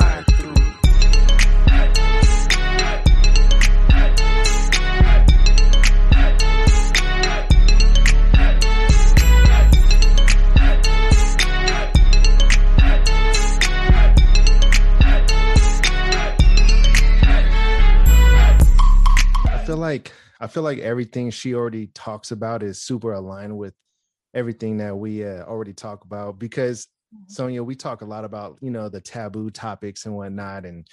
through. I feel like I feel like everything she already talks about is super aligned with everything that we uh, already talk about because Mm-hmm. Sonia, we talk a lot about you know the taboo topics and whatnot, and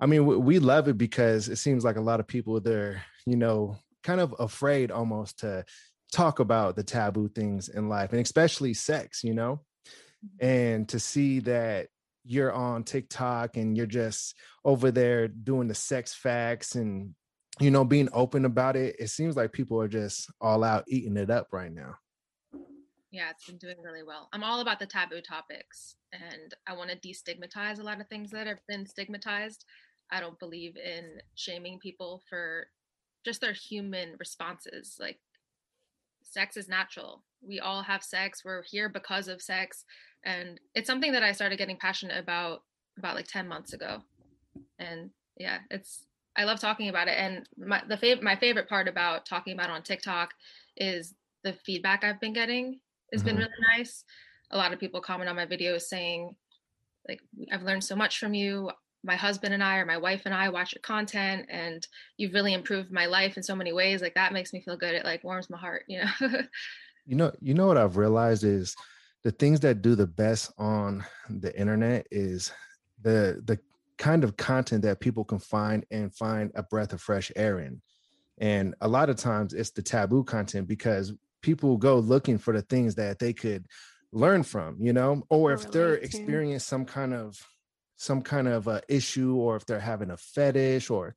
I mean we, we love it because it seems like a lot of people they're you know kind of afraid almost to talk about the taboo things in life, and especially sex, you know, mm-hmm. and to see that you're on TikTok and you're just over there doing the sex facts and you know being open about it it seems like people are just all out eating it up right now yeah it's been doing really well. I'm all about the taboo topics and i want to destigmatize a lot of things that have been stigmatized. I don't believe in shaming people for just their human responses like sex is natural. We all have sex. We're here because of sex. And it's something that i started getting passionate about about like 10 months ago. And yeah it's i love talking about it. And my the fav- my favorite part about talking about on tiktok is the feedback i've been getting has been Mhm. really nice. A lot of people comment on my videos saying, like, I've learned so much from you. My husband and I, or my wife and I, watch your content, and you've really improved my life in so many ways. Like that makes me feel good. It like warms my heart, you know. you know you know what i've realized is the things that do the best on the internet is the the kind of content that people can find and find a breath of fresh air in and a lot of times it's the taboo content because people go looking for the things that they could learn from you know? Or if they're experiencing some kind of some kind of uh, issue or if they're having a fetish or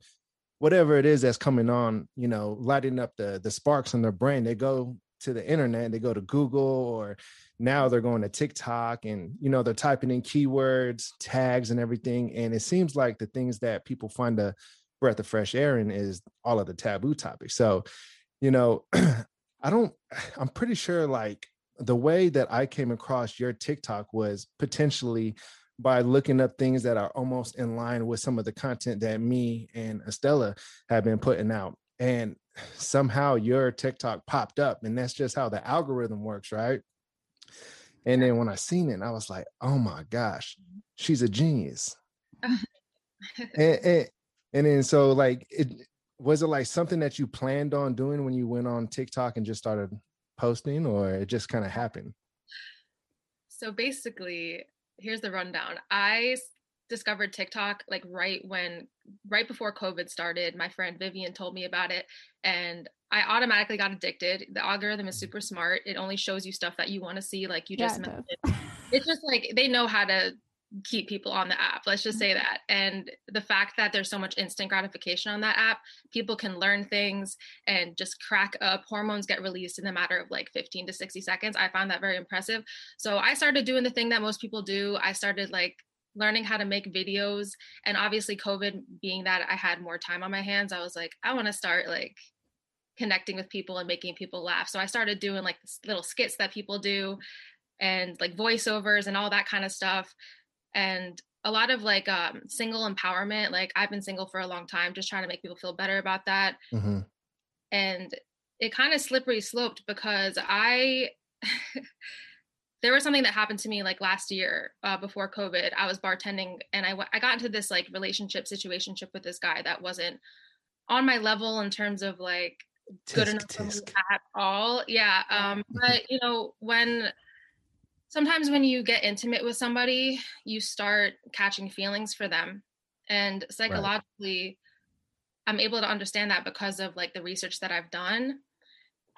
whatever it is that's coming on you know lighting up the the sparks in their brain they go to the internet they go to google or now they're going to tiktok and you know they're typing in keywords tags and everything and it seems like the things that people find a breath of fresh air in is all of the taboo topics. So you know i don't i'm pretty sure like the way that i came across your tiktok was potentially by looking up things that are almost in line with some of the content that me and Estella have been putting out. And somehow your TikTok popped up, and that's just how the algorithm works, right? And then when I seen it, I was like, oh my gosh, she's a genius. and, and, and then so like it was it like something that you planned on doing when you went on TikTok and just started posting, or it just kind of happened? so basically, here's the rundown. I discovered TikTok like right when right before COVID started. My friend Vivian told me about it and I automatically got addicted. The algorithm is super smart. It only shows you stuff that you want to see like you Yeah, just it mentioned. It's just like they know how to keep people on the app. Let's just say mm-hmm. that. And the fact that there's so much instant gratification on that app, people can learn things and just crack up. Hormones get released in a matter of like 15 to 60 seconds. I found that very impressive. So I started doing the thing that most people do. I started like learning how to make videos. And obviously, COVID being that I had more time on my hands, I was like, I want to start like connecting with people and making people laugh. So I started doing like little skits that people do and like voiceovers and all that kind of stuff. And a lot of like um, single empowerment. Like I've been single for a long time, just trying to make people feel better about that Mhm. and it kind of slippery sloped because I there was something that happened to me like last year uh, before COVID. I was bartending and I w- I got into this like relationship situationship with this guy that wasn't on my level in terms of like good Tisk, enough for me tisk. at all. Yeah. Um, but you know, when sometimes when you get intimate with somebody, you start catching feelings for them. And psychologically, I'm able to understand that because of like the research that I've done.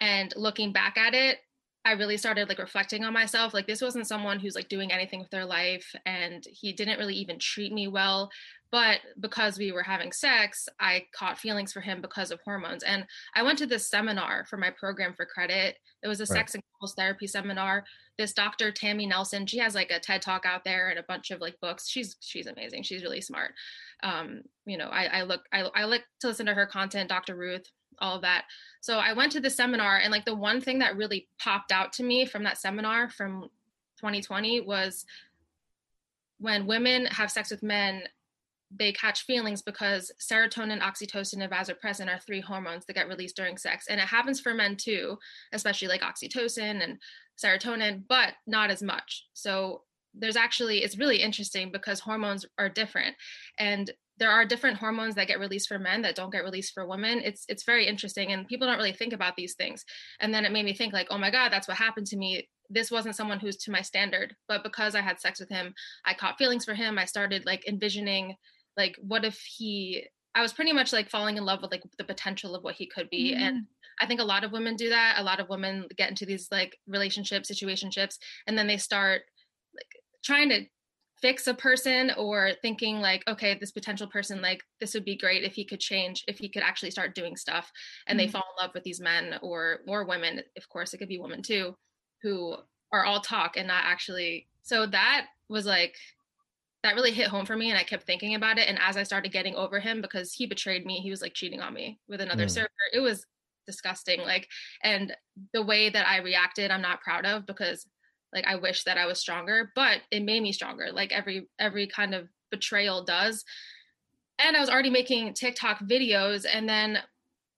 And looking back at it, I really started like reflecting on myself. Like this wasn't someone who's like doing anything with their life and he didn't really even treat me well. But because we were having sex, I caught feelings for him because of hormones. And I went to this seminar for my program for credit. It was a Right. sex and couples therapy seminar. This Dr. Tammy Nelson, she has like a TED talk out there and a bunch of like books. She's she's amazing. She's really smart. Um, you know, I, I look I, I like to listen to her content, Dr. Ruth, all of that. So I went to the seminar and like the one thing that really popped out to me from that seminar from 2020 was when women have sex with men, they catch feelings because serotonin, oxytocin, and vasopressin are three hormones that get released during sex. And it happens for men too, especially like oxytocin and serotonin, but not as much. So there's actually, it's really interesting because hormones are different. And there are different hormones that get released for men that don't get released for women. It's it's very interesting and people don't really think about these things. And then it made me think like, "Oh my god, that's what happened to me. This wasn't someone who's to my standard, but because I had sex with him, I caught feelings for him. I started like envisioning like what if he I was pretty much like falling in love with like the potential of what he could be. Mm-hmm. And I think a lot of women do that. A lot of women get into these like relationships, situationships, and then they start like trying to fix a person or thinking like okay this potential person like this would be great if he could change if he could actually start doing stuff and mm-hmm. they fall in love with these men or or women of course it could be women too who are all talk and not actually so that was like that really hit home for me and i kept thinking about it and as i started getting over him because he betrayed me he was like cheating on me with another mm. server it was disgusting like and the way that i reacted i'm not proud of because like i wish that i was stronger but it made me stronger like every every kind of betrayal does and i was already making tiktok videos and then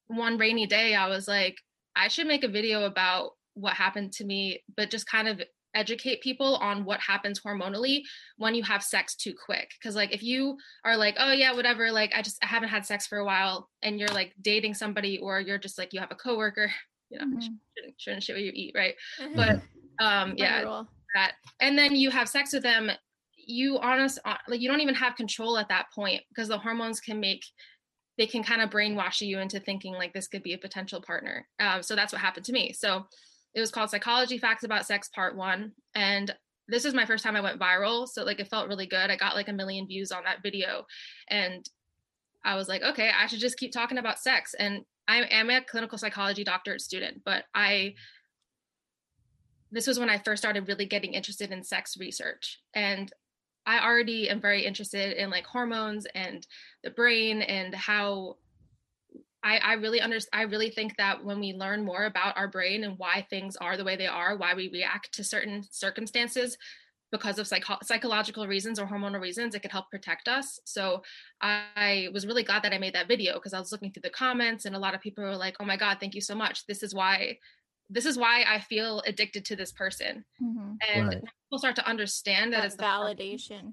one rainy day i was like i should make a video about what happened to me but just kind of educate people on what happens hormonally when you have sex too quick. Because like if you are like oh yeah whatever like i just I haven't had sex for a while and you're like dating somebody or you're just like you have a coworker you know mm-hmm. shouldn't, shouldn't shit what you eat right? Mm-hmm. but um yeah that and then you have sex with them you honest uh, like you don't even have control at that point because the hormones can make they can kind of brainwash you into thinking like this could be a potential partner. Um, so that's what happened to me. So it was called psychology facts about sex part one. And this is my first time i went viral so like it felt really good. I got like a million views on that video. And i was like okay i should just keep talking about sex. And i am a clinical psychology doctorate student but i this was when I first started really getting interested in sex research. And I already am very interested in like hormones and the brain and how I, I really understand. I really think that when we learn more about our brain and why things are the way they are, why we react to certain circumstances because of psycho- psychological reasons or hormonal reasons, it could help protect us. So I was really glad that I made that video because I was looking through the comments and a lot of people were like, "Oh my God, thank you so much. This is why this is why I feel addicted to this person. Mm-hmm. And right. people start to understand that, that it's the validation.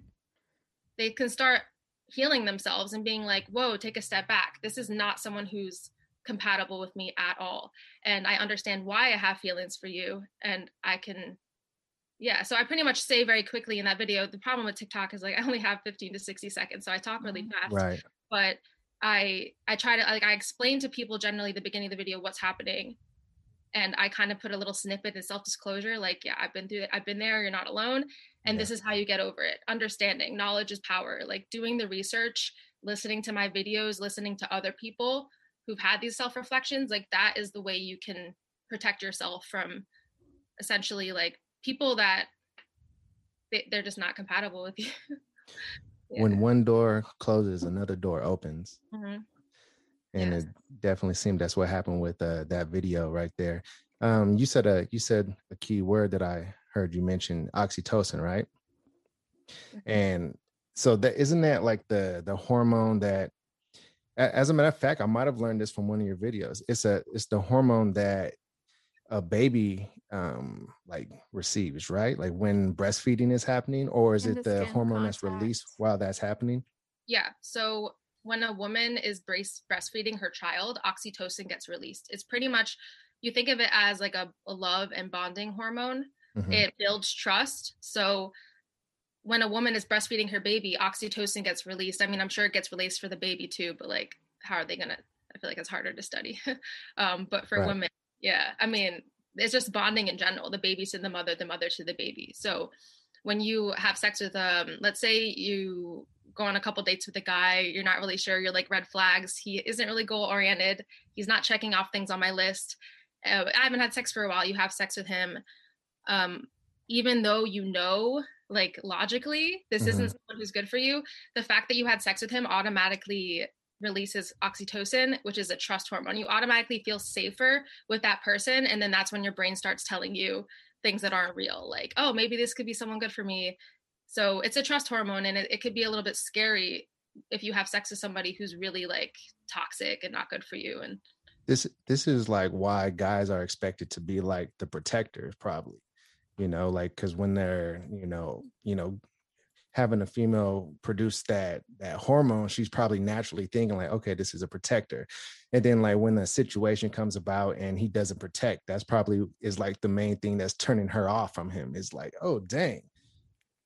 They can start healing themselves and being like, whoa, take a step back. This is not someone who's compatible with me at all. And I understand why I have feelings for you. And I can, yeah. So I pretty much say very quickly in that video. The problem with TikTok is like I only have 15 to 60 seconds. So I talk really mm-hmm. fast. Right. But I I try to like I explain to people generally the beginning of the video what's happening and i kind of put a little snippet in self-disclosure like yeah i've been through it i've been there you're not alone and yeah. this is how you get over it understanding knowledge is power like doing the research listening to my videos listening to other people who've had these self-reflections like that is the way you can protect yourself from essentially like people that they, they're just not compatible with you yeah. when one door closes another door opens mm-hmm and yes. it definitely seemed that's what happened with uh, that video right there. Um, you said a you said a key word that I heard you mention oxytocin, right? Mm-hmm. And so that isn't that like the the hormone that as a matter of fact, I might have learned this from one of your videos. It's a it's the hormone that a baby um like receives, right? Like when breastfeeding is happening, or is In it the, the hormone contact. that's released while that's happening? Yeah. So when a woman is breast breastfeeding her child, oxytocin gets released. It's pretty much you think of it as like a, a love and bonding hormone. Mm-hmm. It builds trust. So when a woman is breastfeeding her baby, oxytocin gets released. I mean, I'm sure it gets released for the baby too, but like, how are they gonna? I feel like it's harder to study. um, but for right. women, yeah, I mean, it's just bonding in general. The baby to the mother, the mother to the baby. So when you have sex with um, let's say you go on a couple dates with a guy you're not really sure you're like red flags he isn't really goal oriented he's not checking off things on my list uh, i haven't had sex for a while you have sex with him um, even though you know like logically this mm-hmm. isn't someone who's good for you the fact that you had sex with him automatically releases oxytocin which is a trust hormone you automatically feel safer with that person and then that's when your brain starts telling you things that aren't real like oh maybe this could be someone good for me So it's a trust hormone and it, it could be a little bit scary if you have sex with somebody who's really like toxic and not good for you. And this this is like why guys are expected to be like the protectors, probably. You know, like because when they're, you know, you know, having a female produce that that hormone she's probably naturally thinking like okay this is a protector. And then like when the situation comes about and he doesn't protect that's probably is like the main thing that's turning her off from him is like oh dang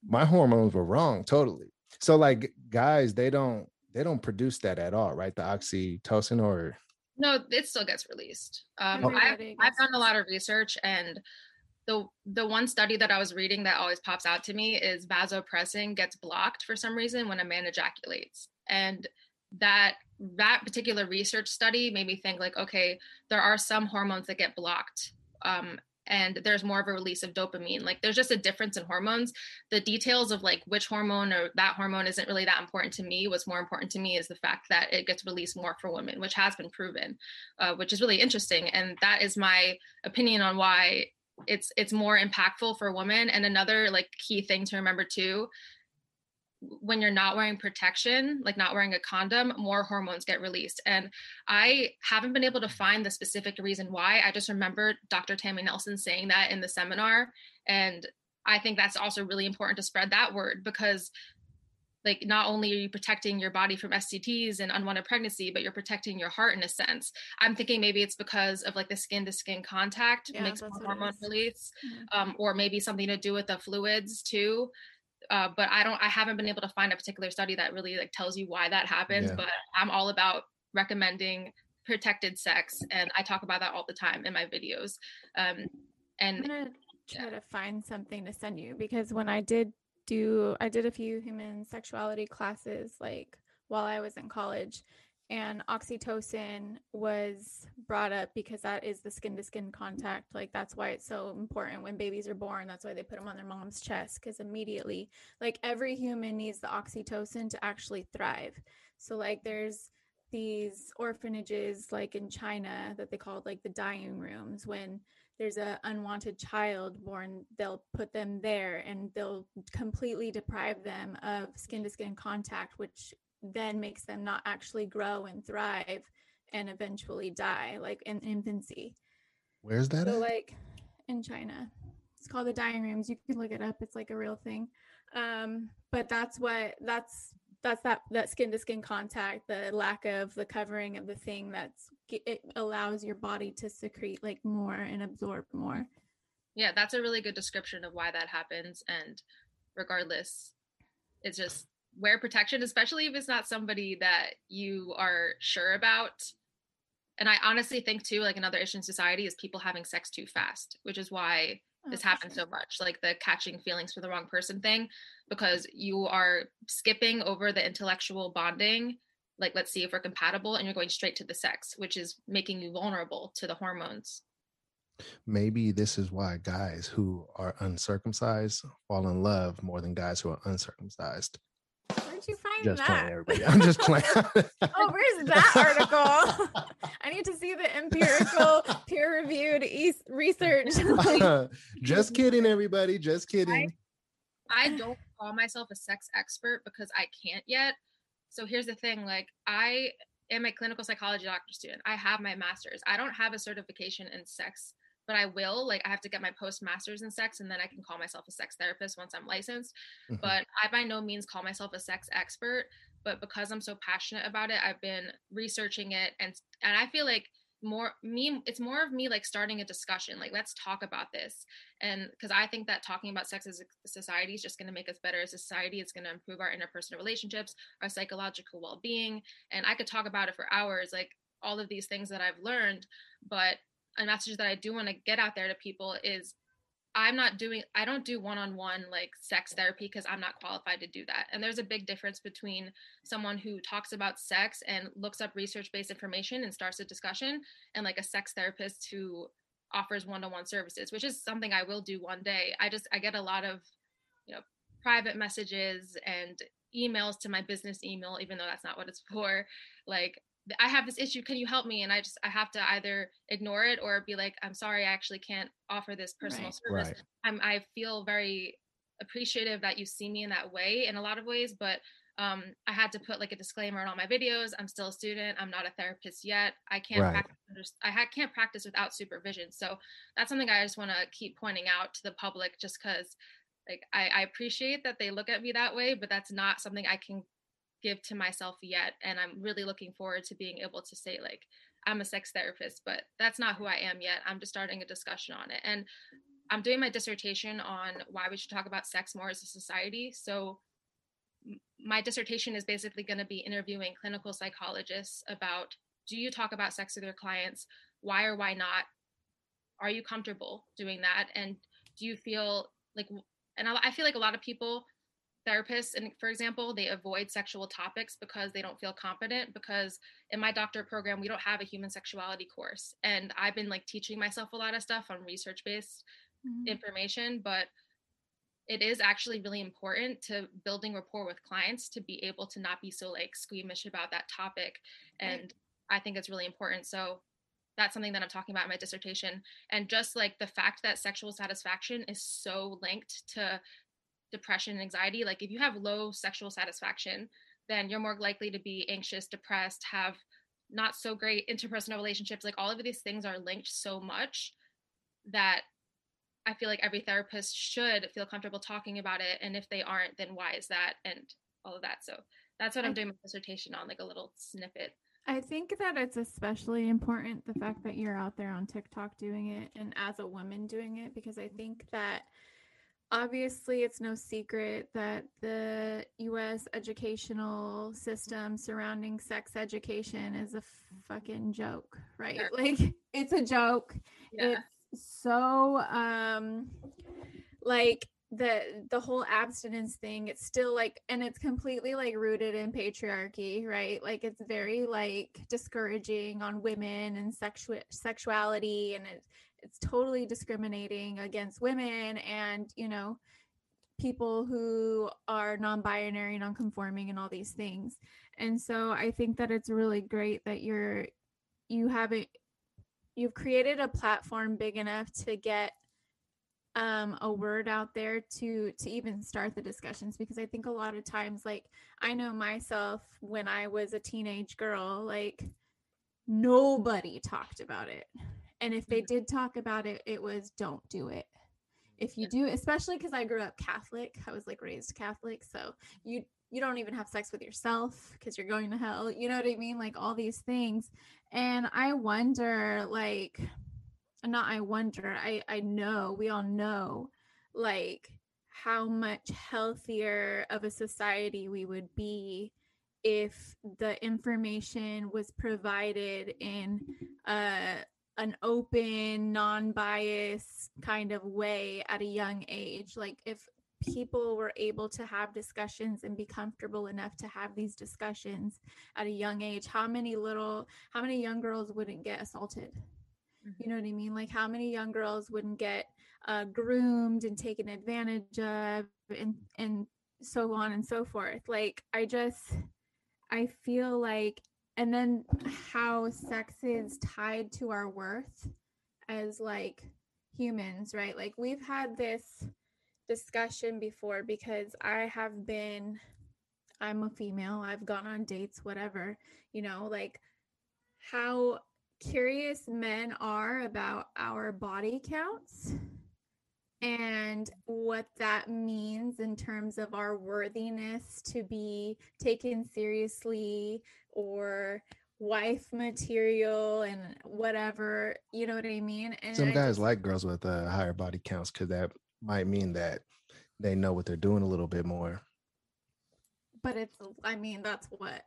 my hormones were wrong totally. So like guys they don't they don't produce that at all right? The oxytocin or no it still gets released. Um, I've, I've done a lot of research and the the one study that I was reading that always pops out to me is vasopressin gets blocked for some reason when a man ejaculates. And that that particular research study made me think like, okay, there are some hormones that get blocked. Um, and there's more of a release of dopamine. Like there's just a difference in hormones. The details of like which hormone or that hormone isn't really that important to me. What's more important to me is the fact that it gets released more for women, which has been proven, uh, which is really interesting. And that is my opinion on why it's it's more impactful for women and another like key thing to remember too when you're not wearing protection, like not wearing a condom, more hormones get released. And I haven't been able to find the specific reason why. I just remember Dr. Tammy Nelson saying that in the seminar. And I think that's also really important to spread that word because like not only are you protecting your body from STDs and unwanted pregnancy, but you're protecting your heart in a sense. I'm thinking maybe it's because of like the skin to skin contact yeah, makes more hormone release, mm-hmm. um, or maybe something to do with the fluids too. Uh, but I don't, I haven't been able to find a particular study that really like tells you why that happens. Yeah. But I'm all about recommending protected sex, and I talk about that all the time in my videos. Um, and I'm gonna try yeah. to find something to send you because when I did do I did a few human sexuality classes like while I was in college and oxytocin was brought up because that is the skin to skin contact like that's why it's so important when babies are born that's why they put them on their mom's chest cuz immediately like every human needs the oxytocin to actually thrive. So like there's these orphanages like in China that they called like the dying rooms when there's a unwanted child born they'll put them there and they'll completely deprive them of skin to skin contact which then makes them not actually grow and thrive and eventually die like in infancy. Where's that so at? like in china. It's called the dying rooms. You can look it up. It's like a real thing. Um but that's what that's that's that that skin to skin contact the lack of the covering of the thing that's it allows your body to secrete like more and absorb more yeah that's a really good description of why that happens and regardless it's just wear protection especially if it's not somebody that you are sure about and i honestly think too like another issue in society is people having sex too fast which is why oh, this happens sure. so much like the catching feelings for the wrong person thing because you are skipping over the intellectual bonding like let's see if we're compatible and you're going straight to the sex which is making you vulnerable to the hormones maybe this is why guys who are uncircumcised fall in love more than guys who are uncircumcised Where'd you find just that? Playing, everybody. I'm just playing. oh, where's that article? I need to see the empirical, peer-reviewed e- research. just kidding, everybody. Just kidding. I, I don't call myself a sex expert because I can't yet. So here's the thing: like, I am a clinical psychology doctor student. I have my master's. I don't have a certification in sex but I will. Like I have to get my post master's in sex and then I can call myself a sex therapist once I'm licensed. Mm-hmm. But I by no means call myself a sex expert. But because I'm so passionate about it, I've been researching it and and I feel like more me it's more of me like starting a discussion like let's talk about this. And because i think that talking about sex as a society is just going to make us better. As a society it's going to improve our interpersonal relationships our psychological well-being. And i could talk about it for hours like all of these things that i've learned but a message that I do want to get out there to people is I'm not doing I don't do one-on-one like sex therapy because I'm not qualified to do that. And there's a big difference between someone who talks about sex and looks up research-based information and starts a discussion and like a sex therapist who offers one-on-one services, which is something I will do one day. I just I get a lot of, you know, private messages and emails to my business email even though that's not what it's for like I have this issue. Can you help me? And I just I have to either ignore it or be like, I'm sorry, I actually can't offer this personal right, service. Right. I'm I feel very appreciative that you see me in that way in a lot of ways, but um, I had to put like a disclaimer in all my videos. I'm still a student. I'm not a therapist yet. I can't Right. practice. I ha- can't practice without supervision. So that's something I just want to keep pointing out to the public, just because like I, I appreciate that they look at me that way, but that's not something I can give to myself yet. And I'm really looking forward to being able to say like I'm a sex therapist, but that's not who I am yet. I'm just starting a discussion on it. And I'm doing my dissertation on why we should talk about sex more as a society. So my dissertation is basically going to be interviewing clinical psychologists about do you talk about sex with your clients? Why or why not? Are you comfortable doing that? And do you feel like, and I feel like a lot of people, therapists, and for example, they avoid sexual topics because they don't feel competent. Because in my doctorate program, we don't have a human sexuality course. And I've been like teaching myself a lot of stuff on research based Mhm. information, but it is actually really important to building rapport with clients to be able to not be so like squeamish about that topic. Right. And I think it's really important. So that's something that I'm talking about in my dissertation. And just like the fact that sexual satisfaction is so linked to depression and anxiety, like if you have low sexual satisfaction, then you're more likely to be anxious, depressed, have not so great interpersonal relationships. Like all of these things are linked so much that I feel like every therapist should feel comfortable talking about it. And if they aren't, then why is that? And all of that. So that's what I'm doing my dissertation on, like a little snippet. I think that it's especially important the fact that you're out there on TikTok doing it and as a woman doing it because I think that obviously it's no secret that the US educational system surrounding sex education is a fucking joke, right? Sure. Like it's a joke. Yeah. It's so um like the the whole abstinence thing it's still like and it's completely like rooted in patriarchy right like it's very like discouraging on women and sexual sexuality and it, it's totally discriminating against women and you know people who are non-binary non-conforming and all these things. And so i think that it's really great that you're you haven't you've created a platform big enough to get um a word out there to to even start the discussions because i think a lot of times like i know myself when i was a teenage girl like nobody talked about it and if they did talk about it it was don't do it. If you do especially because i grew up catholic i was like raised catholic so you you don't even have sex with yourself because you're going to hell you know what i mean? Like all these things. And i wonder like not i wonder i i know we all know like how much healthier of a society we would be if the information was provided in uh an open non-biased kind of way at a young age. Like if people were able to have discussions and be comfortable enough to have these discussions at a young age how many little how many young girls wouldn't get assaulted? You know what i mean? Like how many young girls wouldn't get uh, groomed and taken advantage of and and so on and so forth? Like i just i feel like and then how sex is tied to our worth as like humans right? Like we've had this discussion before because i have been i'm a female i've gone on dates whatever you know like how curious men are about our body counts and what that means in terms of our worthiness to be taken seriously or wife material and whatever you know what i mean and Some I guys just- like girls with uh, higher body counts because that might mean that they know what they're doing a little bit more. but it's i mean that's what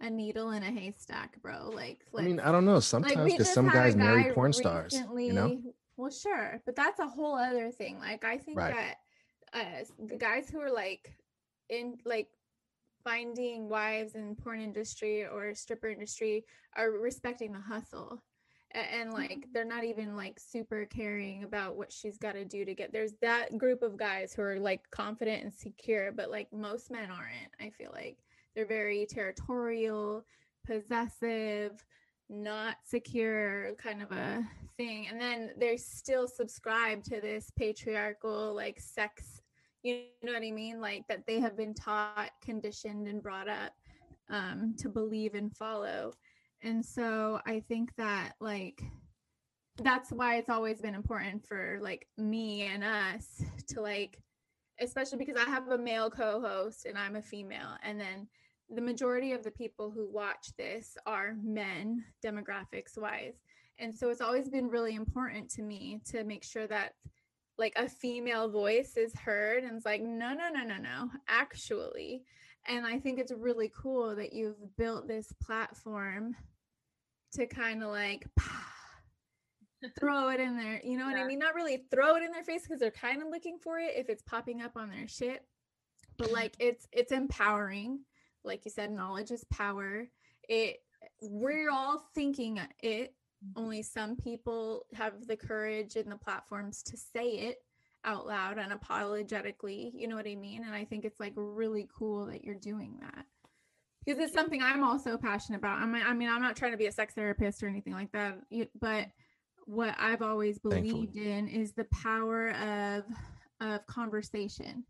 a needle in a haystack bro like I mean, I don't know. Sometimes because just some guys marry porn stars, you know. Well sure but that's a whole other thing like i think Right. that uh the guys who are like in like finding wives in porn industry or stripper industry are respecting the hustle A- and like they're not even like super caring about what she's got to do to get there's that group of guys who are like confident and secure but like most men aren't i feel like they're very territorial possessive not secure kind of a thing and then they're still subscribe to this patriarchal like sex You know what I mean? Like that they have been taught, conditioned, and brought up um, to believe and follow. And so I think that like that's why it's always been important for like me and us to like especially because I have a male co-host and I'm a female and then the majority of the people who watch this are men demographics wise. And so it's always been really important to me to make sure that like a female voice is heard and it's like no no no no no actually. And i think it's really cool that you've built this platform to kind of like throw it in there. You know what yeah. i mean? Not really throw it in their face because they're kind of looking for it if it's popping up on their shit but like it's it's empowering like you said knowledge is power. It we're all thinking it. Mm-hmm. Only some people have the courage and the platforms to say it out loud unapologetically you know what i mean? And i think it's like really cool that you're doing that. Because it's something i'm also passionate about. I'm, i mean i'm not trying to be a sex therapist or anything like that but what i've always believed Thankfully. in is the power of of conversation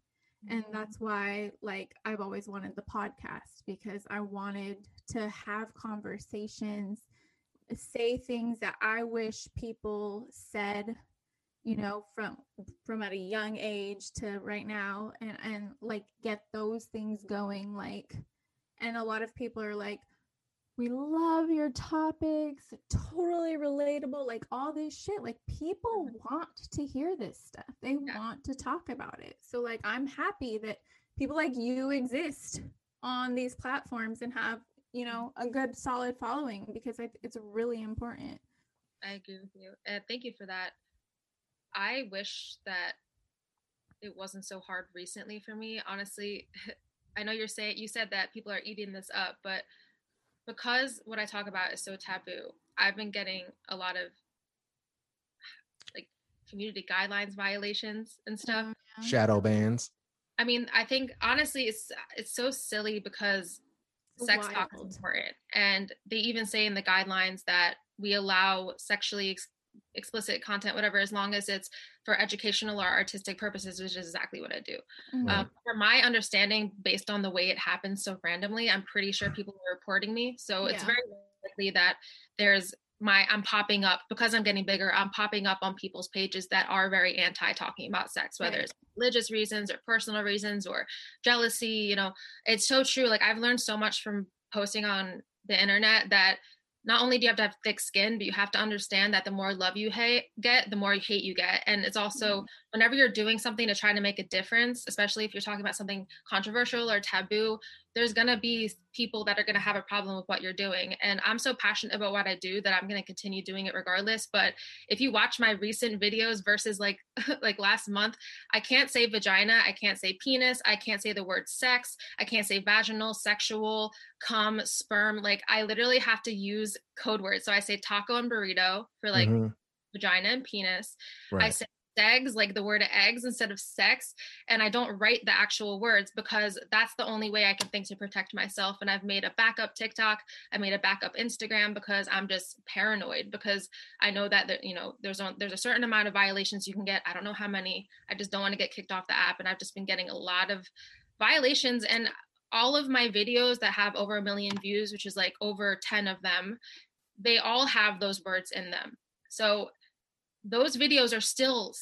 and mm-hmm. that's why like i've always wanted the podcast because i wanted to have conversations say things that I wish people said, you know, from from at a young age to right now and and like get those things going like and a lot of people are like we love your topics, totally relatable, like all this shit. Like people mm-hmm. want to hear this stuff. They yeah. want to talk about it. So like I'm happy that people like you exist on these platforms and have you know a good solid following because it's really important i agree with you and thank you for that i wish that it wasn't so hard recently for me honestly i know you're saying you said that people are eating this up but because what i talk about is so taboo i've been getting a lot of like community guidelines violations and oh, stuff oh, shadow bans i mean i think honestly it's it's so silly because sex Wild. talk is important. And they even say in the guidelines that we allow sexually ex- explicit content, whatever, as long as it's for educational or artistic purposes, which is exactly what I do. Mm-hmm. Um, from my understanding, based on the way it happens so randomly, I'm pretty sure people are reporting me. So yeah. it's very likely that there's my I'm popping up because I'm getting bigger. I'm popping up on people's pages that are very anti talking about sex, whether right. it's religious reasons or personal reasons or jealousy. You know, it's so true. Like I've learned so much from posting on the internet that not only do you have to have thick skin, but you have to understand that the more love you hate, get, the more hate you get. And it's also mm-hmm. Whenever you're doing something to try to make a difference, especially if you're talking about something controversial or taboo, there's going to be people that are going to have a problem with what you're doing. And I'm so passionate about what I do that I'm going to continue doing it regardless. But if you watch my recent videos versus like like last month, I can't say vagina, I can't say penis, I can't say the word sex, I can't say vaginal, sexual, cum, sperm. Like I literally have to use code words. So I say taco and burrito for like mm-hmm. vagina and penis. Right. I say eggs, like the word eggs instead of sex. And I don't write the actual words because that's the only way I can think to protect myself. And I've made a backup TikTok, I made a backup Instagram because I'm just paranoid because I know that there, you know there's a, there's a certain amount of violations you can get. I don't know how many. I just don't want to get kicked off the app, and I've just been getting a lot of violations and all of my videos that have over a million views which is like over 10 of them they all have those words in them so those videos are still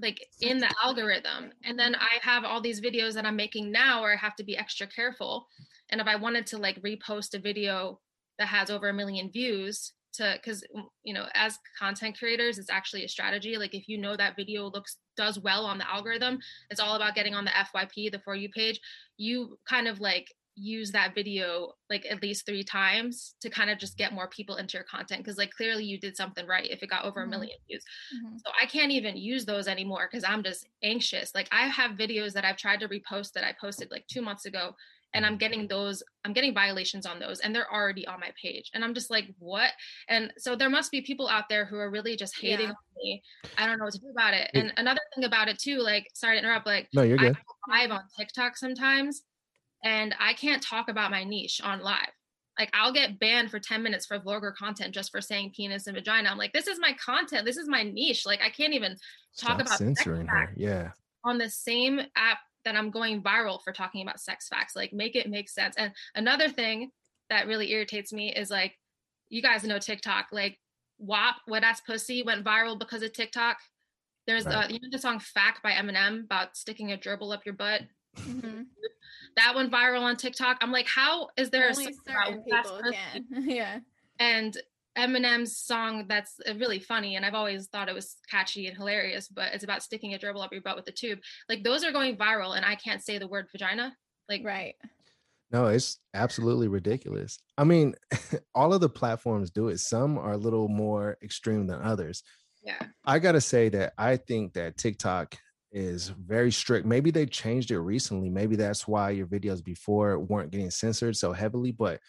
like in the algorithm. And then i have all these videos that i'm making now where i have to be extra careful. And if i wanted to like repost a video that has over a million views to because you know as content creators it's actually a strategy. Like if you know that video looks does well on the algorithm it's all about getting on the fyp the for you page you kind of like use that video like at least three times to kind of just get more people into your content because like clearly you did something right if it got over mm-hmm. a million views mm-hmm. so i can't even use those anymore because i'm just anxious like i have videos that i've tried to repost that i posted like two months ago and i'm getting those i'm getting violations on those and they're already on my page and i'm just like what and so there must be people out there who are really just hating yeah. on me i don't know what to do about it and another thing about it too like sorry to interrupt like no you're good I live on tiktok sometimes and I can't talk about my niche on live. Like I'll get banned for 10 minutes for vlogger content just for saying penis and vagina. I'm like, this is my content. This is my niche. Like I can't even talk Stop about censoring her. Yeah. On the same app that I'm going viral for talking about sex facts. Like make it make sense. And another thing that really irritates me is like you guys know TikTok, like WAP, what Ass pussy went viral because of TikTok. There's right. uh, you know the song "Fack" by Eminem about sticking a gerbil up your butt. Mm-hmm. That went viral on TikTok. I'm like, how is there Only a certain people can. yeah. And Eminem's song that's uh, really funny, and I've always thought it was catchy and hilarious, but it's about sticking a gerbil up your butt with a tube. Like those are going viral, and I can't say the word vagina. Like right. No, it's absolutely ridiculous. I mean, all of the platforms do it. Some are a little more extreme than others. Yeah. I got to say that I think that TikTok is very strict. Maybe they changed it recently. Maybe that's why your videos before weren't getting censored so heavily, but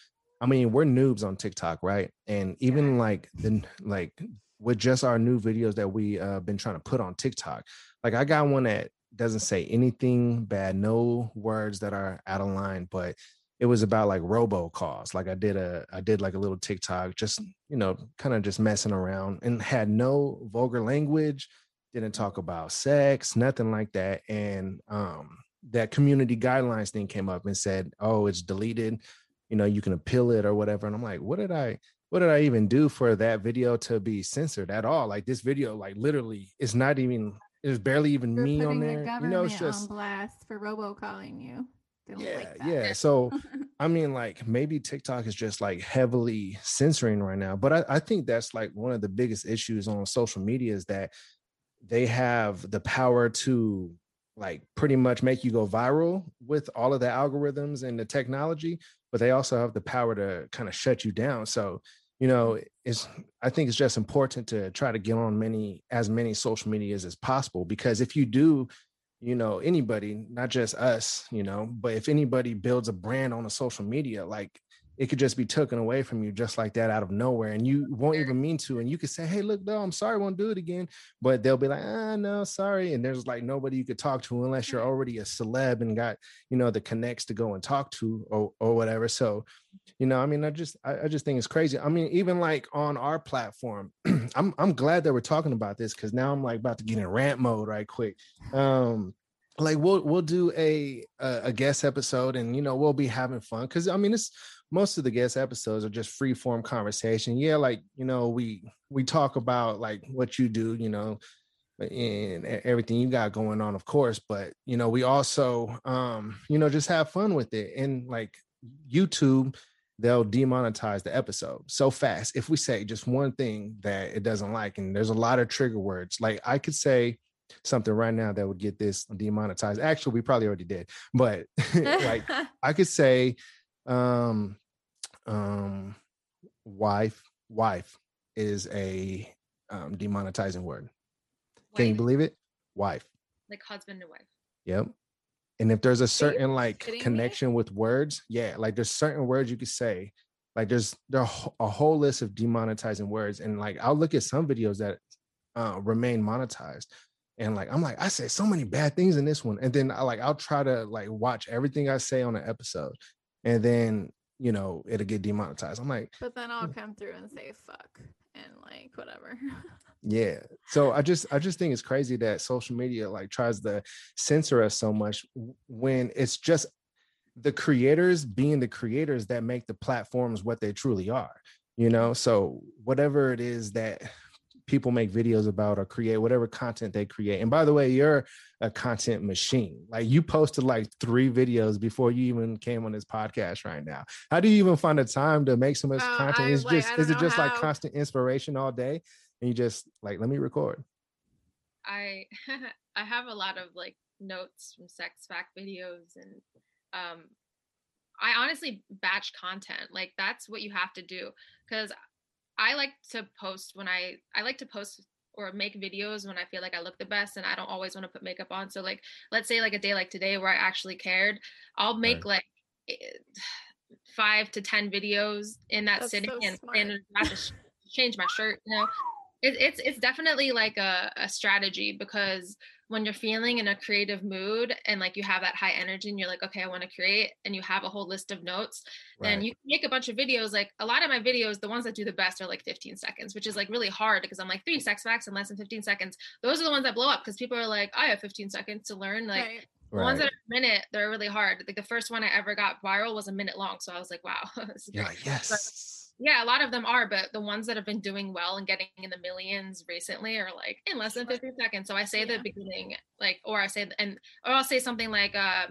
I mean, we're noobs on TikTok, right? And even like the like with just our new videos that we uh been trying to put on TikTok. Like I got one that doesn't say anything bad, no words that are out of line, but it was about like robocalls. Like I did a I did like a little TikTok, just you know, kind of just messing around and had no vulgar language, didn't talk about sex, nothing like that. And um that community guidelines thing came up and said, oh, it's deleted. You know, you can appeal it or whatever. And I'm like, what did I what did I even do for that video to be censored at all? Like this video, like literally, it's not even. It's barely even You're me on there. You know, it's just blast for robocalling you. Yeah, like yeah. So I mean, like maybe TikTok is just like heavily censoring right now. But I, I think that's like one of the biggest issues on social media is that they have the power to like pretty much make you go viral with all of the algorithms and the technology, but they also have the power to kind of shut you down. So you know it's i think it's just important to try to get on many as many social medias as possible because if you do you know anybody not just us you know but if anybody builds a brand on a social media like it could just be taken away from you just like that out of nowhere and you won't even mean to and you could say hey look no i'm sorry won't do it again but they'll be like ah no sorry and there's like nobody you could talk to unless you're already a celeb and got you know the connects to go and talk to or, or whatever so you know i mean i just I, I just think it's crazy i mean even like on our platform i'm i'm glad that we're talking about this because now i'm like about to get in rant mode right quick um like we'll we'll do a a, a guest episode and you know we'll be having fun because i mean it's most of the guest episodes are just free form conversation. Yeah, like you know, we we talk about like what you do, you know, and everything you got going on, of course. But you know, we also um, you know, just have fun with it. And like YouTube, they'll demonetize the episode so fast if we say just one thing that it doesn't like, and there's a lot of trigger words. Like I could say something right now that would get this demonetized. Actually, we probably already did, but like I could say um um wife wife is a um demonetizing word. Wife. can you believe it? Wife. Like husband and wife. Yep. And if there's a certain like connection me? with words yeah like there's certain words you could say like there's there a whole list of demonetizing words and like i'll look at some videos that uh, remain monetized and like i'm like i said so many bad things in this one and then I like i'll try to like watch everything i say on an episode and then you know it'll get demonetized. I'm like, but then I'll mm, come through and say fuck and like whatever. yeah. So I just I just think it's crazy that social media like tries to censor us so much when it's just the creators being the creators that make the platforms what they truly are. You know, so whatever it is that people make videos about or create whatever content they create. And by the way, you're a content machine. Like you posted like three videos before you even came on this podcast right now. How do you even find the time to make so much uh, content? Is like, just is it just how... like constant inspiration all day? And you just like let me record. I I have a lot of like notes from sex fact videos and um I honestly batch content. Like that's what you have to do because I like to post when I I like to post or make videos when I feel like I look the best and I don't always want to put makeup on. So like let's say like a day like today where I actually cared, I'll make right. like eh, five to ten videos in that That's sitting so and, and have to change my shirt, you know. It, it's it's definitely like a, a strategy because when you're feeling in a creative mood and like you have that high energy and you're like okay i want to create and you have a whole list of notes right. then you make a bunch of videos like a lot of my videos the ones that do the best are like 15 seconds which is like really hard because i'm like three sex facts in less than 15 seconds those are the ones that blow up because people are like i have 15 seconds to learn like right. The ones that are a minute, they're really hard. Like the first one I ever got viral was a minute long. So I was like, wow. Yeah, great. yes. Yeah, a lot of them are, but the ones that have been doing well and getting in the millions recently are like in less than 50 seconds. So I say Yeah. the beginning, like, or I say, and, or I'll say something like, uh,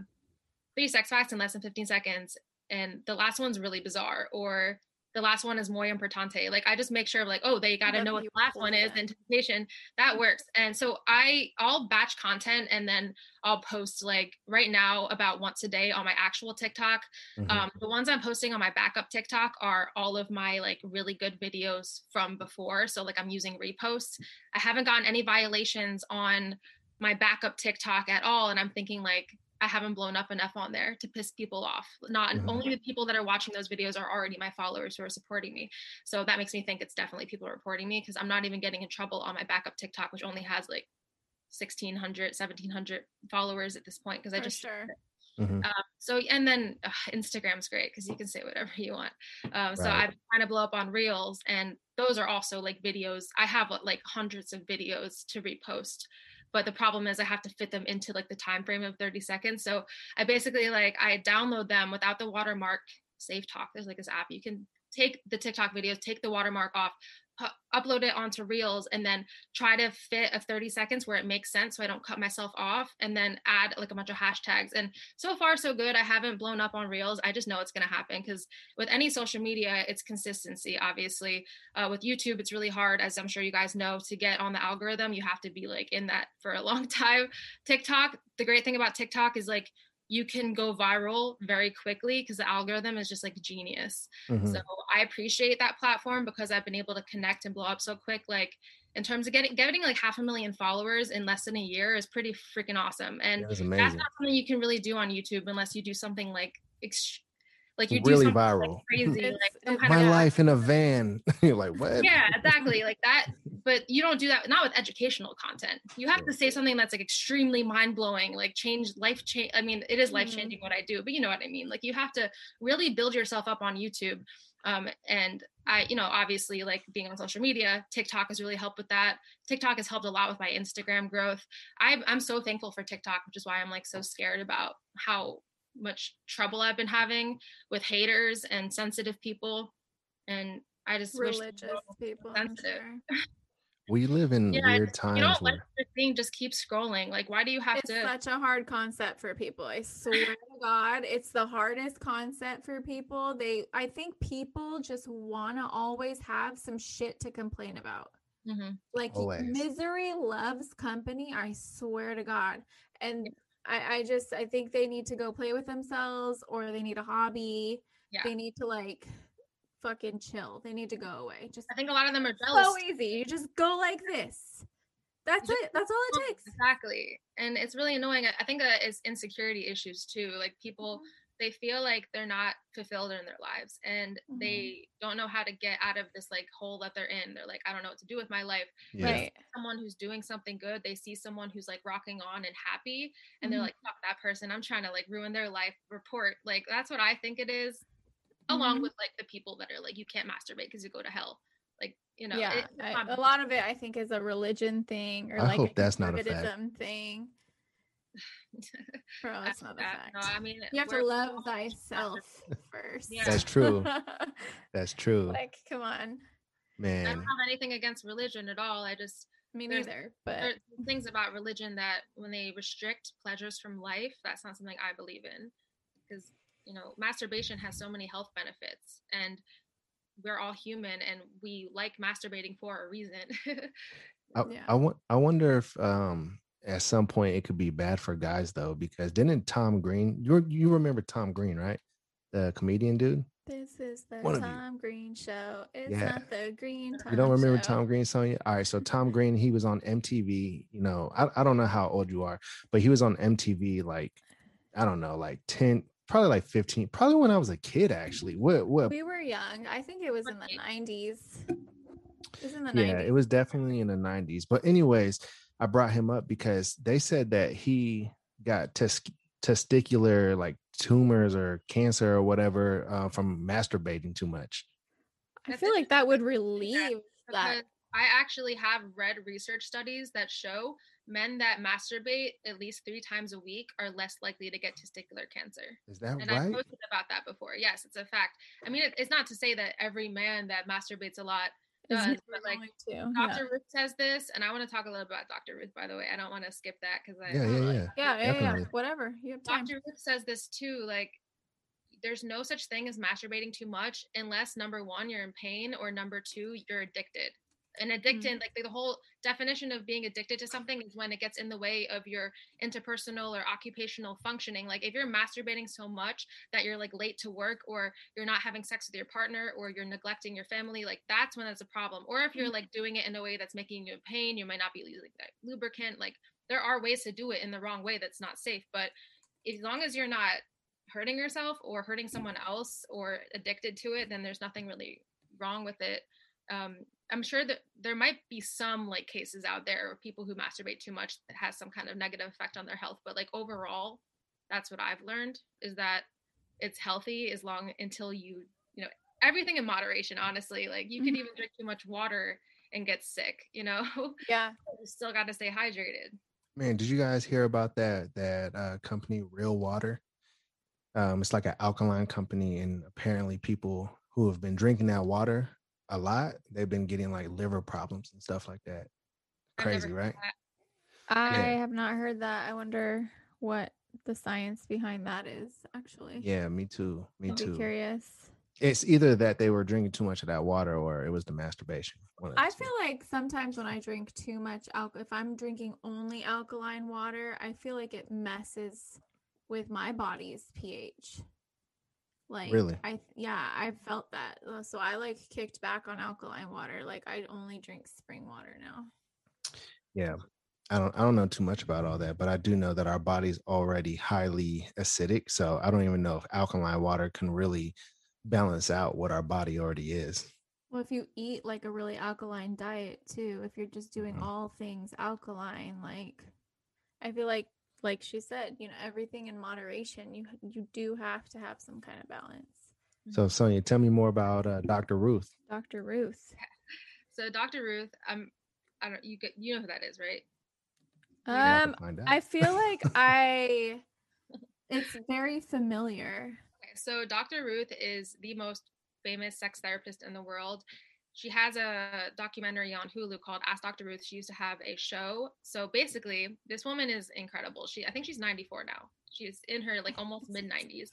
three sex facts in less than 15 seconds. And the last one's really bizarre. Or the last one is muy importante. Like I just make sure like, oh, they got to know what the last one is, anticipation. That works. And so I, I'll batch content and then I'll post like right now about once a day on my actual TikTok. Mhm. Um, the ones I'm posting on my backup TikTok are all of my like really good videos from before. So like I'm using reposts. I haven't gotten any violations on my backup TikTok at all. And I'm thinking like I haven't blown up enough on there to piss people off. Not Mhm. only the people that are watching those videos are already my followers who are supporting me. So that makes me think it's definitely people reporting me because I'm not even getting in trouble on my backup TikTok, which only has like 1600 1700 followers at this point because i For just sure. um, so and then ugh, Instagram's great because you can say whatever you want. Um, so Right. I'm trying to blow up on Reels, and those are also like videos. I have like hundreds of videos to repost, but the problem is I have to fit them into like the time frame of 30 seconds. So I basically like I download them without the watermark. Safe Talk. There's like this app you can take the TikTok videos, take the watermark off, upload it onto Reels, and then try to fit a 30 seconds where it makes sense so I don't cut myself off, and then add like a bunch of hashtags. And so far, so good. I haven't blown up on Reels. I just know it's going to happen because with any social media, it's consistency, obviously. Uh, with YouTube, it's really hard, as I'm sure you guys know, to get on the algorithm. You have to be like in that for a long time. TikTok, the great thing about TikTok is like, you can go viral very quickly because the algorithm is just like genius. Mhm. So I appreciate that platform because I've been able to connect and blow up so quick. Like in terms of getting getting like half a million followers in less than a year is pretty freaking awesome. And That that's not something you can really do on YouTube unless you do something like ex- like you Really do something viral. like crazy, like some kind My of life in a van. You're like, what? yeah, exactly like that. But you don't do that not with educational content. You have to say something that's like extremely mind blowing, like change life change. I mean, it is life changing what I do, but you know what I mean. Like you have to really build yourself up on YouTube. Um, and I, you know, obviously like being on social media, TikTok has really helped with that. TikTok has helped a lot with my Instagram growth. I, I'm so thankful for TikTok, which is why I'm like so scared about how much trouble I've been having with haters and sensitive people. And I just wish Religious world people. Sensitive. sure. We live in Yeah, weird you times don't like where the thing, just keep scrolling. Like, why do you have It's to? such a hard concept for people. I swear to God, it's the hardest concept for people. They, I think people just want to always have some shit to complain about. Mhm. Like Always. misery loves company. I swear to God. And I, I just, I think they need to go play with themselves, or they need a hobby. Yeah. They need to like fucking chill. They need to go away. Just I think a lot of them are jealous. so easy. You just go like this. That's it. That's all it takes. Exactly. And it's really annoying. I- I think that it's insecurity issues too. Like people, mm-hmm. They feel like they're not fulfilled in their lives and Mhm. they don't know how to get out of this like hole that they're in. They're like, I don't know what to do with my life. yeah. Right. Someone who's doing something good, they see someone who's like rocking on and happy, and they're Mhm. like, fuck that person. I'm trying to like ruin their life. Report. Like that's what I think it is. Along Mhm. with like the people that are like, you can't masturbate because you go to hell. Like, you know, yeah, it- I- a lot of it I think is a religion thing or I like a that's not a thing. Bro, I- that's not a I- fact. No, I mean, you have to love thyself first. Yeah. That's true. That's true. like, come on. Man. I don't have anything against religion at all. I just Me There's- neither. there But are things about religion that when they restrict pleasures from life, that's not something I believe in. Because you know, masturbation has so many health benefits, and we're all human, and we like masturbating for a reason. I, Yeah. I want I wonder if um at some point it could be bad for guys though, because didn't Tom Green you you remember Tom Green, right? The comedian dude? this is the One. Tom Green show. It's Yeah. not the Green Tom You don't remember show. Tom Green song? All right, so Tom Green, he was on MTV. You know, I, I don't know how old you are, but he was on MTV like I don't know, like 10, probably like 15, probably when I was a kid actually. What what We were young. I think it was in the 90s. It was in the yeah, 90s. it was definitely in the 90s. But anyways, I brought him up because they said that he got tes- testicular like tumors or cancer or whatever uh, from masturbating too much. I feel like that would relieve that. I actually have read research studies that show men that masturbate at least three times a week are less likely to get testicular cancer. Is that And right? I've posted about that before. Yes, it's a fact. I mean, it's not to say that every man that masturbates a lot Is does, but like going to, yeah. Dr. Ruth says this, and I want to talk a little about Dr. Ruth, by the way. I don't want to skip that because I Yeah, yeah, yeah. Yeah, yeah, yeah. Whatever. You have time. Dr. Ruth says this too. Like, there's no such thing as masturbating too much unless number one, you're in pain, or number two, you're addicted. And addicted, like the whole definition of being addicted to something is when it gets in the way of your interpersonal or occupational functioning. Like if you're masturbating so much that you're like late to work or you're not having sex with your partner or you're neglecting your family, like that's when that's a problem. Or if you're like doing it in a way that's making you in pain, you might not be using that lubricant. Like there are ways to do it in the wrong way that's not safe. But as long as you're not hurting yourself or hurting someone else or addicted to it, then there's nothing really wrong with it. Um, I'm sure that there might be some like cases out there of people who masturbate too much that has some kind of negative effect on their health. But like overall, that's what I've learned is that it's healthy as long until you, you know, everything in moderation, honestly. Like you can Mhm. even drink too much water and get sick, you know, Yeah. you still got to stay hydrated. Man, did you guys hear about that that uh, company, Real Water? Um, it's like an alkaline company, and apparently, people who have been drinking that water a lot, they've been getting like liver problems and stuff like that. Crazy, right? that. I Yeah. have not heard that. I wonder what the science behind that is actually. Yeah, me too. Me I'll too. curious. It's either that they were drinking too much of that water, or it was the masturbation. one of the I feel like sometimes when I drink too much alcohol, if I'm drinking only alkaline water, I feel like it messes with my body's pH. Like, Really? I yeah, I've felt that. Uh, So I like kicked back on alkaline water. Like I only drink spring water now. Yeah. I don't I don't know too much about all that, but I do know that our body's already highly acidic. So I don't even know if alkaline water can really balance out what our body already is. Well, if you eat like a really alkaline diet too, if you're just doing Mhm. all things alkaline, like I feel like like she said, you know, everything in moderation. You you do have to have some kind of balance. So Sonia, tell me more about uh, Dr. Ruth. Dr. Ruth. So Dr. Ruth, I'm, I don't, you get, you know who that is, right? We'll have to Um. I feel like I it's very familiar. Okay, so Dr. Ruth is the most famous sex therapist in the world. She has a documentary on Hulu called Ask Dr. Ruth. She used to have a show. So basically, this woman is incredible. She I think she's 94 now. She's in her like almost mid 90s.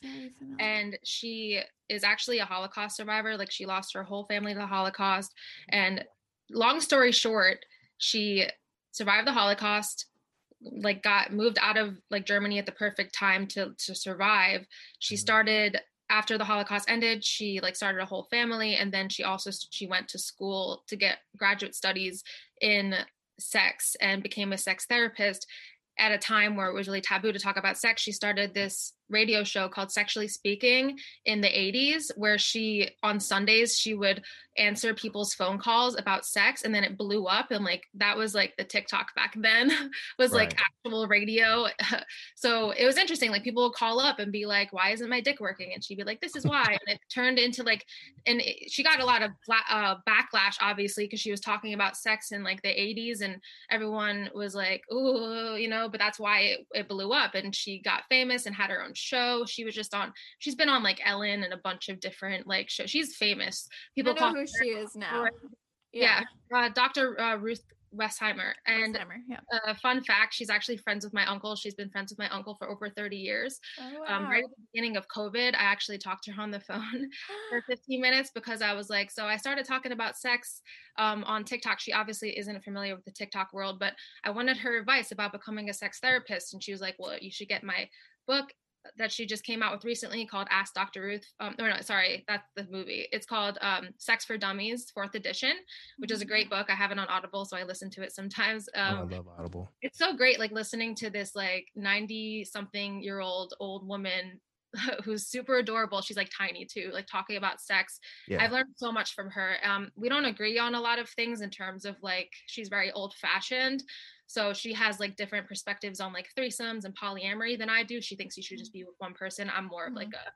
And she is actually a Holocaust survivor. Like she lost her whole family to the Holocaust. And long story short, she survived the Holocaust, like got moved out of like Germany at the perfect time to to survive. She Mhm. started after the Holocaust ended, she like started a whole family and then she also she went to school to get graduate studies in sex and became a sex therapist at a time where it was really taboo to talk about sex. She started this radio show called Sexually Speaking in the 80s where she on Sundays she would answer people's phone calls about sex and then it blew up and like that was like the TikTok back then was like actual radio. So it was interesting like people would call up and be like why isn't my dick working? And she'd be like this is why. And it turned into like and it, she got a lot of uh, backlash obviously because she was talking about sex in like the 80s and everyone was like ooh, you know but that's why it, it blew up and she got famous and had her own show she was just on she's been on like ellen and a bunch of different like shows she's famous people know who she is now. Right. yeah, uh, dr uh, ruth westheimer and Alzheimer, yeah. uh, fun fact she's actually friends with my uncle she's been friends with my uncle for over 30 years Oh, um, right at the beginning of covid i actually talked to her on the phone for 15 minutes because I was like, so I started talking about sex um, on TikTok. She obviously isn't familiar with the TikTok world, but I wanted her advice about becoming a sex therapist. And she was like, well, you should get my book that she just came out with recently called Ask Dr. Ruth. Um, or no, sorry, that's the movie. It's called um, Sex for Dummies, fourth edition, which is a great book. I have it on Audible, so I listen to it sometimes. Oh, Um, I love Audible. it's so great like listening to this like 90 something year old old woman who's super adorable she's like tiny too like talking about sex Yeah. i've learned so much from her um we don't agree on a lot of things in terms of like she's very old fashioned so she has like different perspectives on like threesomes and polyamory than i do she thinks you should just be with one person i'm more of like a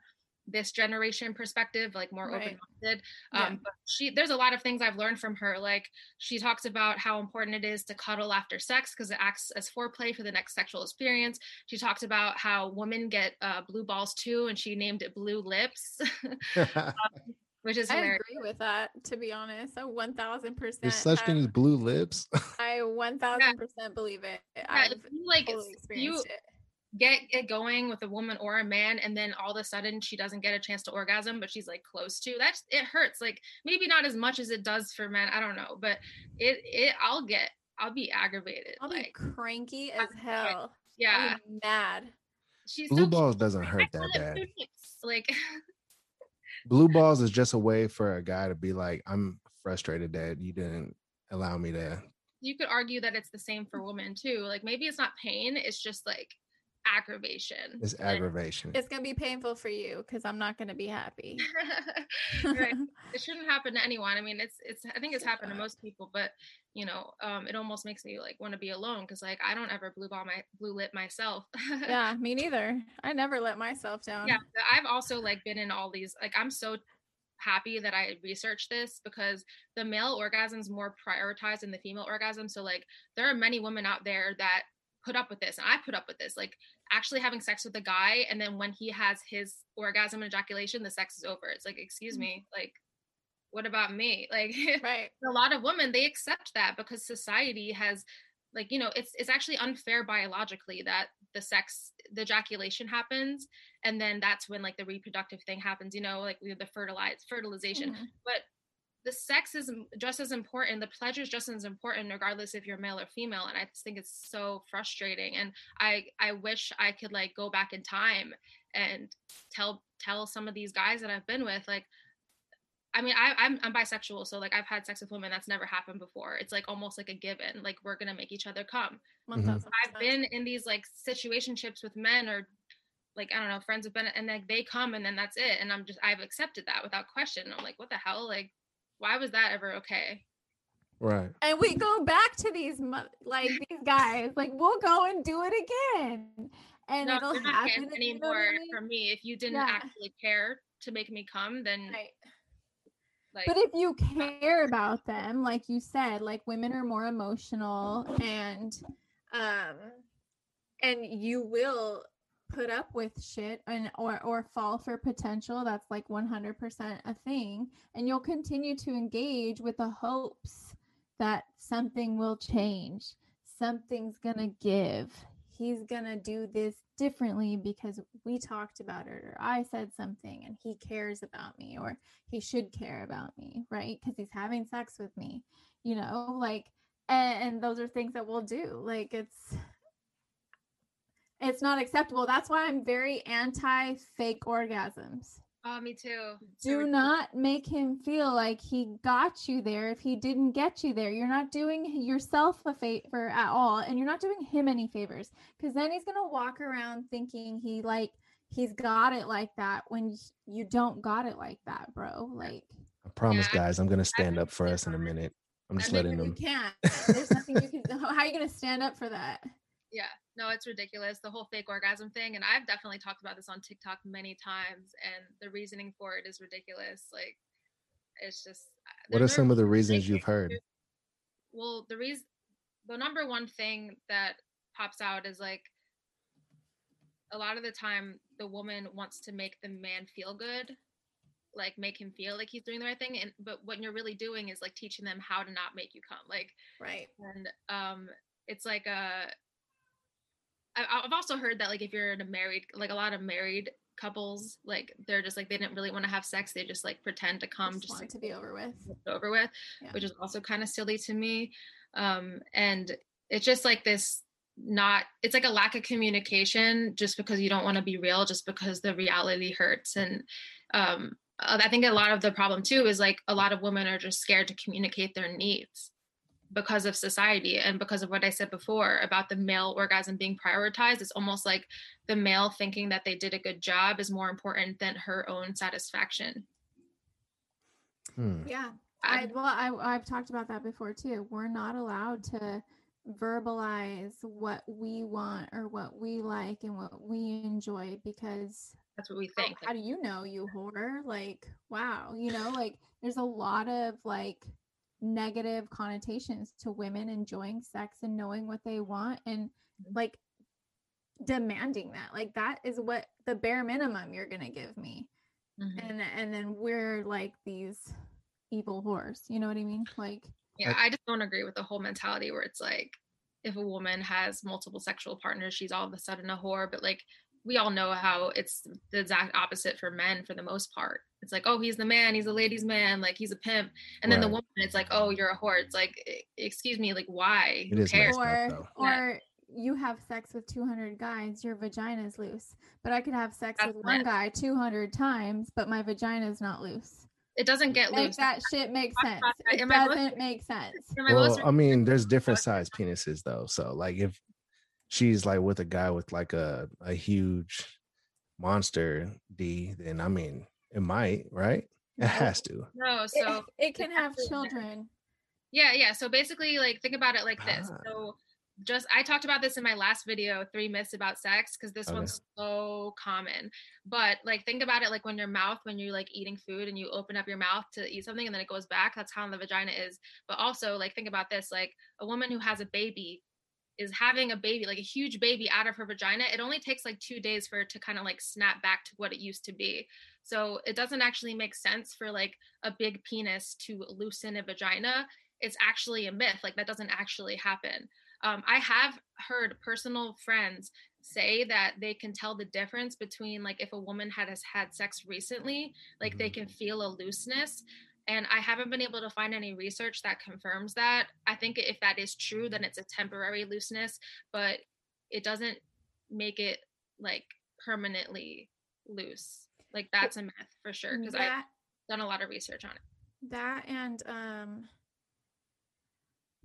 this generation perspective, like more Right. open-minded. Yeah. Um, but she there's a lot of things I've learned from her. Like she talks about how important it is to cuddle after sex because it acts as foreplay for the next sexual experience. She talked about how women get uh, blue balls too, and she named it blue lips, which is I hilarious. agree with that. To be honest, I one thousand percent. There's such thing as blue lips. I one thousand percent believe it. Yeah, I've you, like totally you experienced it. get it going with a woman or a man and then all of a sudden she doesn't get a chance to orgasm but she's like close to that's it hurts like maybe not as much as it does for men i don't know but it it i'll get i'll be aggravated I'll be like cranky as hell. yeah I'll be mad. she's blue so balls cute. doesn't hurt call that bad. like Blue balls is just a way for a guy to be like, I'm frustrated that you didn't allow me to. you could argue that it's the same for women too like maybe it's not pain it's just like aggravation It's Like, aggravation. It's gonna be painful for you because I'm not gonna be happy. right it shouldn't happen to anyone i mean it's it's i think it's happened to most people but you know um it almost makes me like want to be alone because like i don't ever blue ball my blue lip myself yeah, me neither. I never let myself down. yeah but i've also like been in all these like i'm so happy that i researched this because the male orgasm is more prioritized than the female orgasm so like there are many women out there that put up with this and i put up with this like actually having sex with a guy and then when he has his orgasm and ejaculation the sex is over it's like excuse Mhm. me like what about me like Right. a lot of women they accept that because society has like you know it's it's actually unfair biologically that the sex the ejaculation happens and then that's when like the reproductive thing happens you know like we the fertilize fertilization Mhm. but the sex is just as important the pleasure is just as important regardless if you're male or female and i just think it's so frustrating and i i wish i could like go back in time and tell tell some of these guys that i've been with like I mean, I, I'm I'm bisexual, so like I've had sex with women that's never happened before. It's like almost like a given. Like we're gonna make each other come. Mhm. I've been in these like situationships with men or like I don't know friends have been and like they come and then that's it. And I'm just I've accepted that without question. I'm like, what the hell? Like, why was that ever okay? Right. and we go back to these like these guys. Like we'll go and do it again, and no, it'll not happen getting you know anymore what I mean? for me. If you didn't Yeah. actually care to make me come, then Right. like But if you care about them, like you said, like women are more emotional and um and you will put up with shit and or or fall for potential that's like 100% a thing and you'll continue to engage with the hopes that something will change. Something's gonna give. He's gonna do this differently because we talked about it or i said something and he cares about me or he should care about me right? Because he's having sex with me you know like and, and those are things that we'll do. Like it's it's not acceptable that's why i'm very anti fake orgasms oh me too. Do ridiculous. not make him feel like he got you there if he didn't get you there. You're not doing yourself a favor at all, and you're not doing him any favors because then he's gonna walk around thinking he like he's got it like that when you don't got it like that, bro. Like I promise, I- guys, I'm gonna stand up for us in a minute. I'm just I mean, letting you can't. There's nothing you can. How are you gonna stand up for that? Yeah, no, it's ridiculous. The whole fake orgasm thing. And I've definitely talked about this on TikTok many times. And the reasoning for it is ridiculous. Like, it's just. uh, What are some of the reasons you've heard? Well, the reason, the number one thing that pops out is like, a lot of the time, the woman wants to make the man feel good, like make him feel like he's doing the right thing. And but what you're really doing is like teaching them how to not make you come. Like, Right. and um it's like a I- i've also heard that like if you're in a married like a lot of married couples like they're just like they didn't really want to have sex they just like pretend to come Just just like, to be over with. over with Yeah. which is also kind of silly to me um and it's just like this not it's like a lack of communication just because you don't want to be real just because the reality hurts and um i think a lot of the problem too is like a lot of women are just scared to communicate their needs because of society and because of what I said before about the male orgasm being prioritized. It's almost like the male thinking that they did a good job is more important than her own satisfaction. Hmm. Yeah. I- I, well, I, I've talked about that before too. We're not allowed to verbalize what we want or what we like and what we enjoy because that's what we "Oh, think. how do you know you whore like wow you know like there's a lot of like negative connotations to women enjoying sex and knowing what they want and Mhm. like demanding that like that is what the bare minimum you're gonna give me Mhm. and and then we're like these evil whores you know what i mean like Yeah, I just don't agree with the whole mentality where it's like if a woman has multiple sexual partners, she's all of a sudden a whore. But like we all know how it's the exact opposite for men for the most part. It's like, oh, he's the man, he's a ladies' man, like he's a pimp. And then the woman, it's like, oh, you're a whore. It's like, excuse me, like why? It Who is cares? messed up, or though. Yeah. or you have sex with 200 guys your vagina is loose but i could have sex That's with one myth. guy 200 times but my vagina is not loose It doesn't get Make loose. that shit makes sense it in my book. doesn't make sense In my most Well, I mean, there's different book- size penises though. So like if she's like with a guy with like a a huge monster D, then I mean it might, right? It has to. no, so it, can have children Yeah, yeah. So basically, like, think about it like this. Ah. So, just I talked about this in my last video, three myths about sex, because this Okay. one's so common. But like, think about it like when your mouth, when you're like eating food and you open up your mouth to eat something and then it goes back. That's how the vagina is. But also, like, think about this: like a woman who has a baby is having a baby, like a huge baby out of her vagina. It only takes like two days for it to kind of like snap back to what it used to be. So it doesn't actually make sense for like a big penis to loosen a vagina it's actually a myth like that doesn't actually happen um, i have heard personal friends say that they can tell the difference between like if a woman had has had sex recently like they Mhm. can feel a looseness and i haven't been able to find any research that confirms that. I think if that is true then it's a temporary looseness but it doesn't make it like permanently loose. Like that's a myth for sure because i've done a lot of research on it. That and um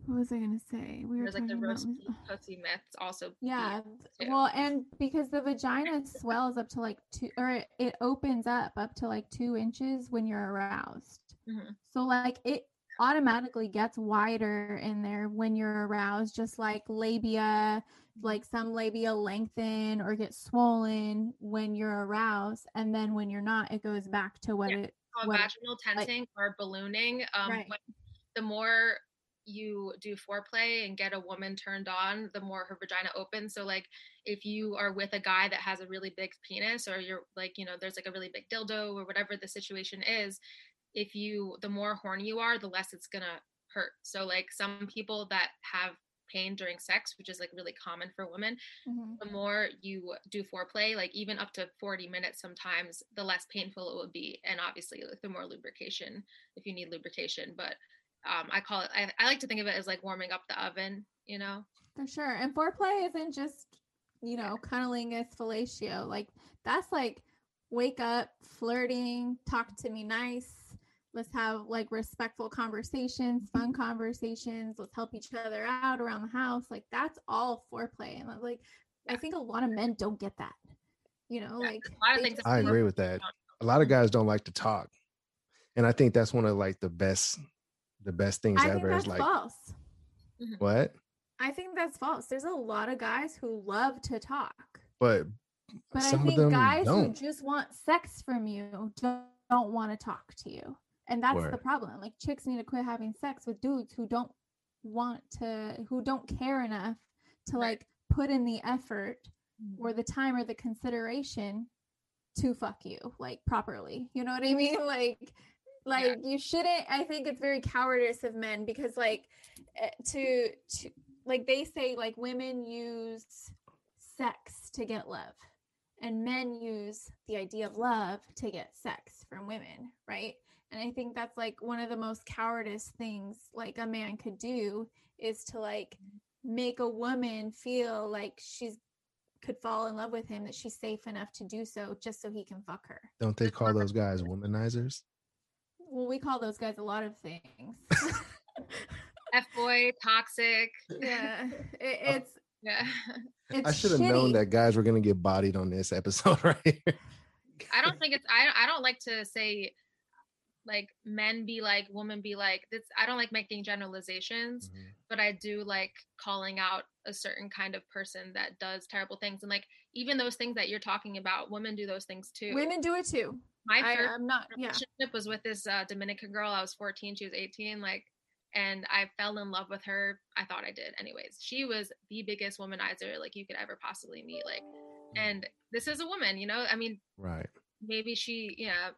what was i gonna say? We were there's like the talking about roast beef pussy myths also yeah well and because the vagina swells up to like two or it, it opens up up to like two inches when you're aroused Mhm. so like it automatically gets wider in there when you're aroused just like labia like some labia lengthen or get swollen when you're aroused and then when you're not it goes back to what Yeah. it called what- vaginal tensing or ballooning. Um, Right. the more you do foreplay and get a woman turned on, the more her vagina opens. So, like, if you are with a guy that has a really big penis, or you're like, you know, there's like a really big dildo, or whatever the situation is, if you, the more horny you are, the less it's gonna hurt. So, like, some people that have pain during sex, which is like really common for women, Mhm. the more you do foreplay, like even up to 40 minutes sometimes, the less painful it will be. And obviously, like the more lubrication if you need lubrication. But um, I call it, I, I like to think of it as like warming up the oven, you know? For sure. And foreplay isn't just, you know, cuddling as fellatio. Like that's like wake up, flirting, talk to me nice. Let's have like respectful conversations, fun mm-hmm. conversations. Let's help each other out around the house. Like that's all foreplay. And uh, like I think a lot of men don't get that. You know, Yeah, like a lot of things I agree with that. A lot of guys don't like to talk. And I think that's one of like the best the best things I ever is like false. Mm-hmm. what? I think that's false. There's a lot of guys who love to talk. But But some I of think them guys don't. who just want sex from you don't, don't want to talk to you. And that's the problem. Like chicks need to quit having sex with dudes who don't want to who don't care enough to Right. like put in the effort or the time or the consideration to fuck you like properly. You know what I mean? Like like you shouldn't I think it's very cowardice of men because like eh, to to like they say like women use sex to get love and men use the idea of love to get sex from women, right? And I think that's like one of the most cowardice things like a man could do is to like make a woman feel like she's could fall in love with him that she's safe enough to do so just so he can fuck her. don't they call those guys womanizers? Well, we call those guys a lot of things. F boy, toxic. yeah, it, oh. it's Yeah. it's I should have known that guys were gonna get bodied on this episode right here. I don't think it's, I, I don't like to say like men be like women be like this i don't like making generalizations Mhm. but i do like calling out a certain kind of person that does terrible things and like even those things that you're talking about women do those things too Women do it too. my I, first I'm not. Yeah. relationship was with this uh, dominican girl i was 14 she was 18 like and i fell in love with her i thought i did anyways she was the biggest womanizer like you could ever possibly meet like and this is a woman you know i mean Right. maybe she yeah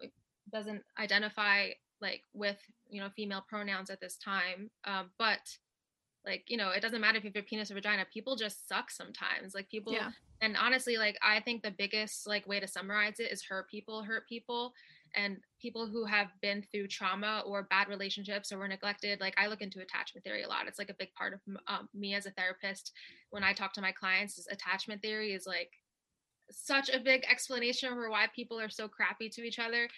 doesn't identify like with you know female pronouns at this time um but like you know it doesn't matter if you have a penis or vagina people just suck sometimes. Like people Yeah. and honestly like i think the biggest like way to summarize it is hurt people hurt people and people who have been through trauma or bad relationships or were neglected like i look into attachment theory a lot. It's like a big part of um, me as a therapist. When i talk to my clients is attachment theory is like such a big explanation for why people are so crappy to each other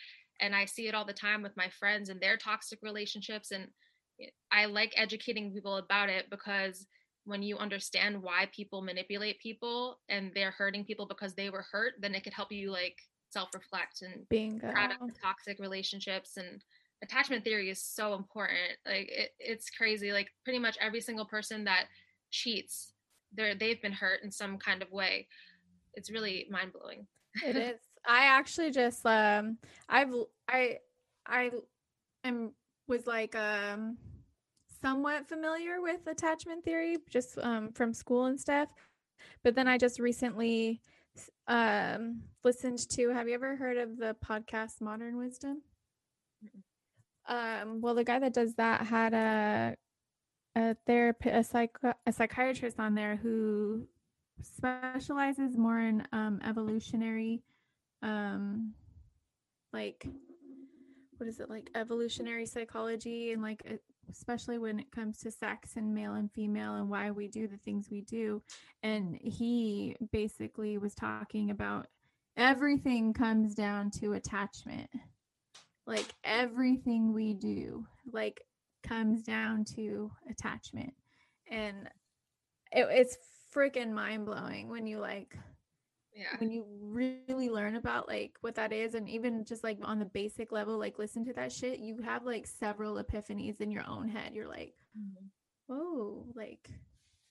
and i see it all the time with my friends and their toxic relationships and i like educating people about it because when you understand why people manipulate people and they're hurting people because they were hurt then it could help you like self-reflect and Bingo. out of toxic relationships and attachment theory is so important like it, it's crazy like pretty much every single person that cheats they're they've been hurt in some kind of way it's really mind-blowing it is. I actually just um I've I I am was like um somewhat familiar with attachment theory just um from school and stuff. But then I just recently um listened to have you ever heard of the podcast Modern Wisdom? Um well the guy that does that had a a therapist a psych a psychiatrist on there who specializes more in um evolutionary um like what is it like evolutionary psychology and like especially when it comes to sex and male and female and why we do the things we do. And he basically was talking about everything comes down to attachment. Like everything we do like comes down to attachment. And it, it's freaking mind-blowing when you like yeah. when you really learn about like what that is and even just like on the basic level like listen to that shit you have like several epiphanies in your own head. You're like whoa like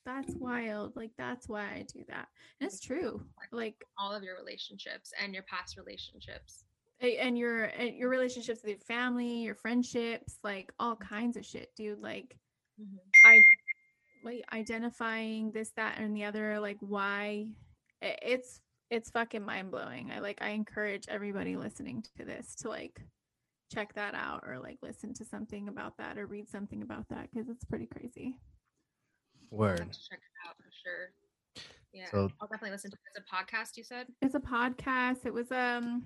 that's wild. Like that's why i do that. And it's true. Like all of your relationships and your past relationships. And your and your relationships with your family your friendships like all mm-hmm. kinds of shit dude. Like mm-hmm. i like identifying this that and the other like why it's it's fucking mind-blowing. I like i encourage everybody listening to this to like check that out or like listen to something about that or read something about that because it's pretty crazy. I'll Word. check it out for sure. Yeah So i'll definitely listen to it. it's a podcast you said? It's a podcast. It was um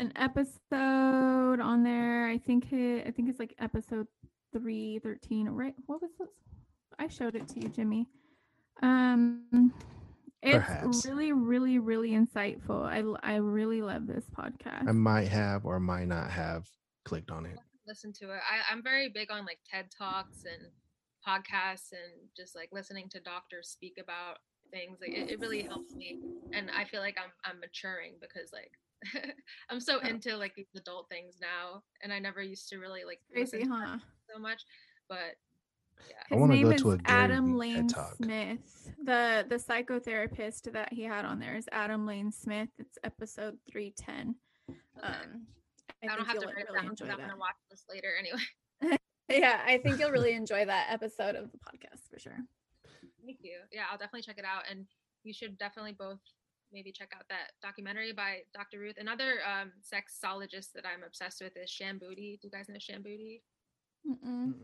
an episode on there. I think it i think it's like episode 313 right? What was this? I showed it to you jimmy. Um it's Perhaps. really really really insightful I, I really love this podcast I might have or might not have clicked on it. listen to it I, i'm very big on like ted talks and podcasts and just like listening to doctors speak about things like it, it really helps me and i feel like i'm i'm maturing because like i'm so Oh. into like these adult things now and i never used to really like crazy huh so much but I his wanna name go is to a Gary adam Vee lane Talk. smith the the psychotherapist that he had on there is adam lane smith it's episode 310 okay. um i, don't have to you'll write it really down 'cause enjoy i'm gonna watch this later anyway Yeah, I think you'll really enjoy that episode of the podcast for sure. Thank you. Yeah, I'll definitely check it out. And you should definitely both maybe check out that documentary by Dr. Ruth. Another um, sexologist that I'm obsessed with is Shan Boody. Do you guys know Shan Boody? Mm-mm.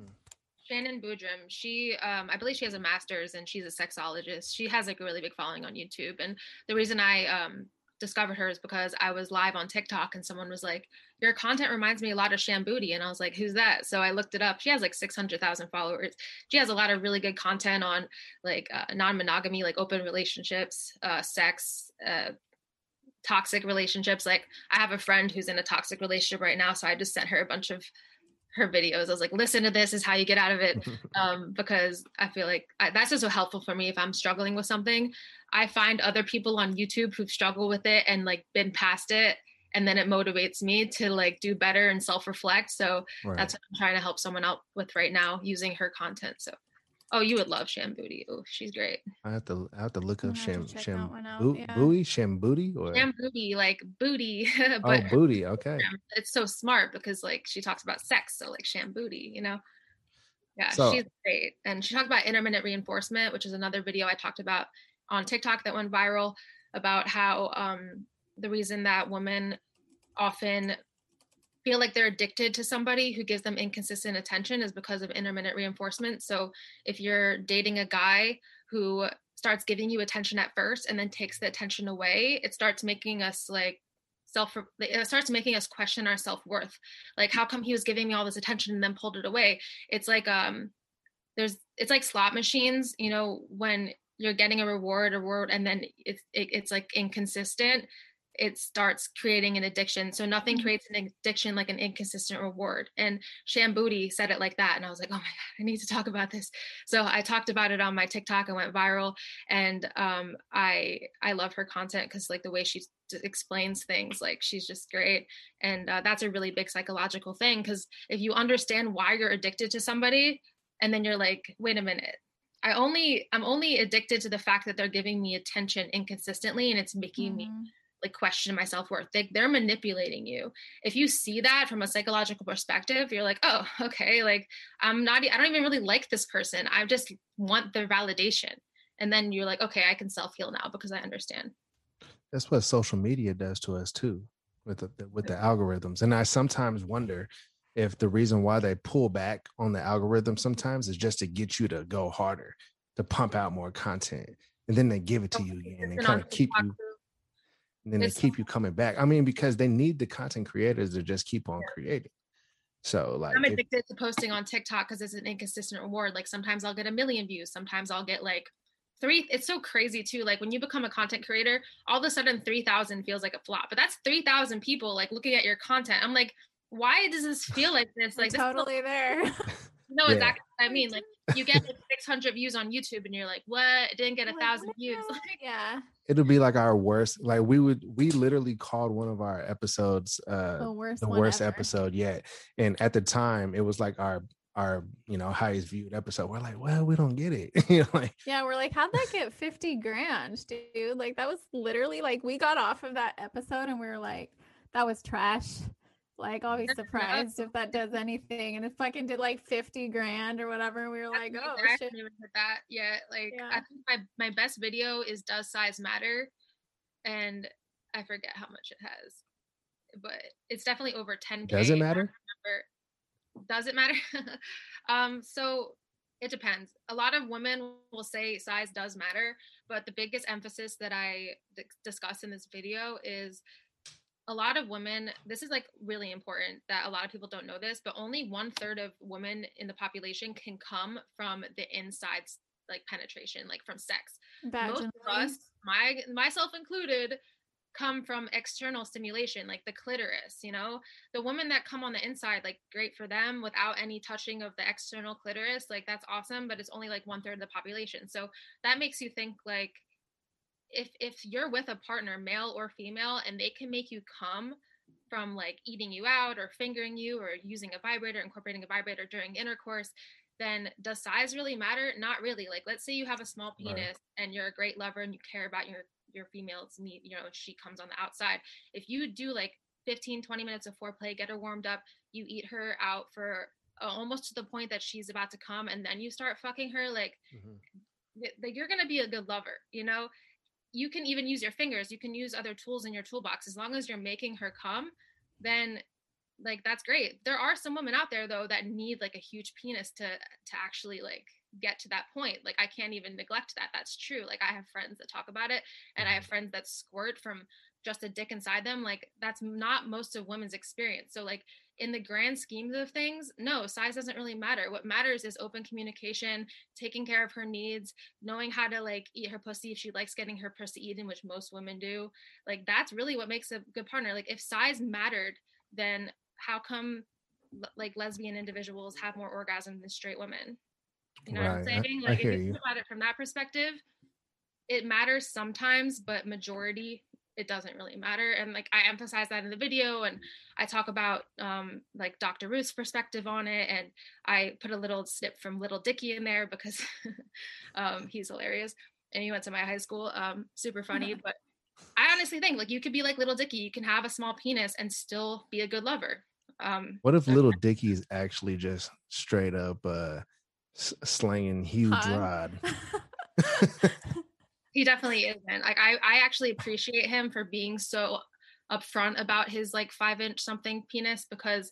Shannon Boodram. She, um, I believe she has a master's and she's a sexologist. She has like a really big following on YouTube. And the reason I um, discovered her is because I was live on TikTok and someone was like, "Your content reminds me a lot of Shan Boody," and I was like, "Who's that?" So I looked it up. She has like six hundred thousand followers. She has a lot of really good content on like uh, non-monogamy, like open relationships, uh, sex. Uh, toxic relationships like i have a friend who's in a toxic relationship right now so i just sent her a bunch of her videos i was like listen to this is how you get out of it um, because I feel like I, that's just so helpful for me if I'm struggling with something. I find other people on YouTube who've struggled with it and like been past it, and then it motivates me to like do better and self-reflect so Right. that's what i'm trying to help someone out with right now using her content so oh you would love shan boody oh she's great. I have to I have to look up gonna have sham sham that boo, yeah. booty sham or? Shan Boody like booty oh but her booty okay. Instagram, it's so smart because like she talks about sex so like shan boody you know? Yeah So- she's great. And she talked about intermittent reinforcement which is another video i talked about on tiktok that went viral about how um the reason that women often feel like they're addicted to somebody who gives them inconsistent attention is because of intermittent reinforcement. So if you're dating a guy who starts giving you attention at first and then takes the attention away it starts making us like self it starts making us question our self-worth. Like how come he was giving me all this attention and then pulled it away? It's like um there's it's like slot machines you know when you're getting a reward or reward and then it's it, it's like inconsistent it starts creating an addiction so nothing Mhm. creates an addiction like an inconsistent reward and shan boody said it like that and i was like oh my god i need to talk about this so i talked about it on my tiktok and went viral and um i i love her content because like the way she d- explains things like she's just great and uh, that's a really big psychological thing because if you understand why you're addicted to somebody and then you're like wait a minute i only i'm only addicted to the fact that they're giving me attention inconsistently and it's making me Mhm. Like question my self-worth they, they're manipulating you. If you see that from a psychological perspective you're like oh okay like i'm not i don't even really like this person i just want their validation. And then you're like okay i can self-heal now because i understand. That's what social media does to us too with the with the mm-hmm. algorithms. And i sometimes wonder if the reason why they pull back on the algorithm sometimes is just to get you to go harder to pump out more content and then they give it to you again and kind of keep you. And then they It's- keep you coming back. I mean because they need the content creators to just keep on creating. So like i'm if- addicted to posting on tiktok because it's an inconsistent reward. Like sometimes i'll get a million views. Sometimes i'll get like three it's so crazy too. Like when you become a content creator all of a sudden 3000 feels like a flop but that's 3000 people like looking at your content. I'm like why does this feel like this? We're like this feels- totally there. no Yeah. exactly what i mean like you get like 600 views on youtube and you're like what it didn't get a Like, thousand what views the- yeah. it'll be like our worst like we would we literally called one of our episodes uh The worst. the worst ever. episode yet and at the time it was like our our you know highest viewed episode we're like well we don't get it you know like Yeah, we're like, how'd that get 50 grand, dude? Like, that was literally like, we got off of that episode and we were like, that was trash. Like, I'll be surprised if that does anything. And it fucking did like 50 grand or whatever. We were That's like, me, oh, I shit. haven't even hit that yet. Like Yeah. I think my my best video is does size matter, and I forget how much it has, but it's definitely over 10k. does it matter Does it matter? um, so it depends. A lot of women will say size does matter, but the biggest emphasis that I d- discuss in this video is a lot of women this is like really important that a lot of people don't know this but only one third of women in the population can come from the insides like penetration like from sex. Most of us my myself included come from external stimulation like the clitoris you know? The women that come on the inside like great for them without any touching of the external clitoris like that's awesome but it's only like one third of the population. So that makes you think like if if you're with a partner male or female and they can make you come from like eating you out or fingering you or using a vibrator incorporating a vibrator during intercourse then does size really matter not really like let's say you have a small Right. penis and you're a great lover and you care about your your female's need you know she comes on the outside if you do like 15 20 minutes of foreplay get her warmed up you eat her out for almost to the point that she's about to come and then you start fucking her like Mhm. like you're gonna be a good lover you know you can even use your fingers you can use other tools in your toolbox. As long as you're making her come then like that's great. There are some women out there though that need like a huge penis to to actually like get to that point. Like i can't even neglect that. That's true. Like i have friends that talk about it and i have mm-hmm. friends that squirt from just a dick inside them. Like that's not most of women's experience. So like in the grand schemes of things no size doesn't really matter. What matters is open communication taking care of her needs knowing how to like eat her pussy if she likes getting her pussy eaten which most women do. Like that's really what makes a good partner. Like if size mattered then how come like lesbian individuals have more orgasms than straight women? You know what i'm Right, I- saying? I like hear if you. think about it from that perspective it matters sometimes but majority it doesn't really matter and like i emphasize that in the video and i talk about um like dr ruth's perspective on it and i put a little snip from lil dicky in there because um he's hilarious and he went to my high school um super funny but i honestly think like you could be like lil dicky you can have a small penis and still be a good lover um What if lil Dicky is actually just straight up uh s- slanging huge Hot. rod? He definitely isn't like i i actually appreciate him for being so upfront about his like five inch something penis because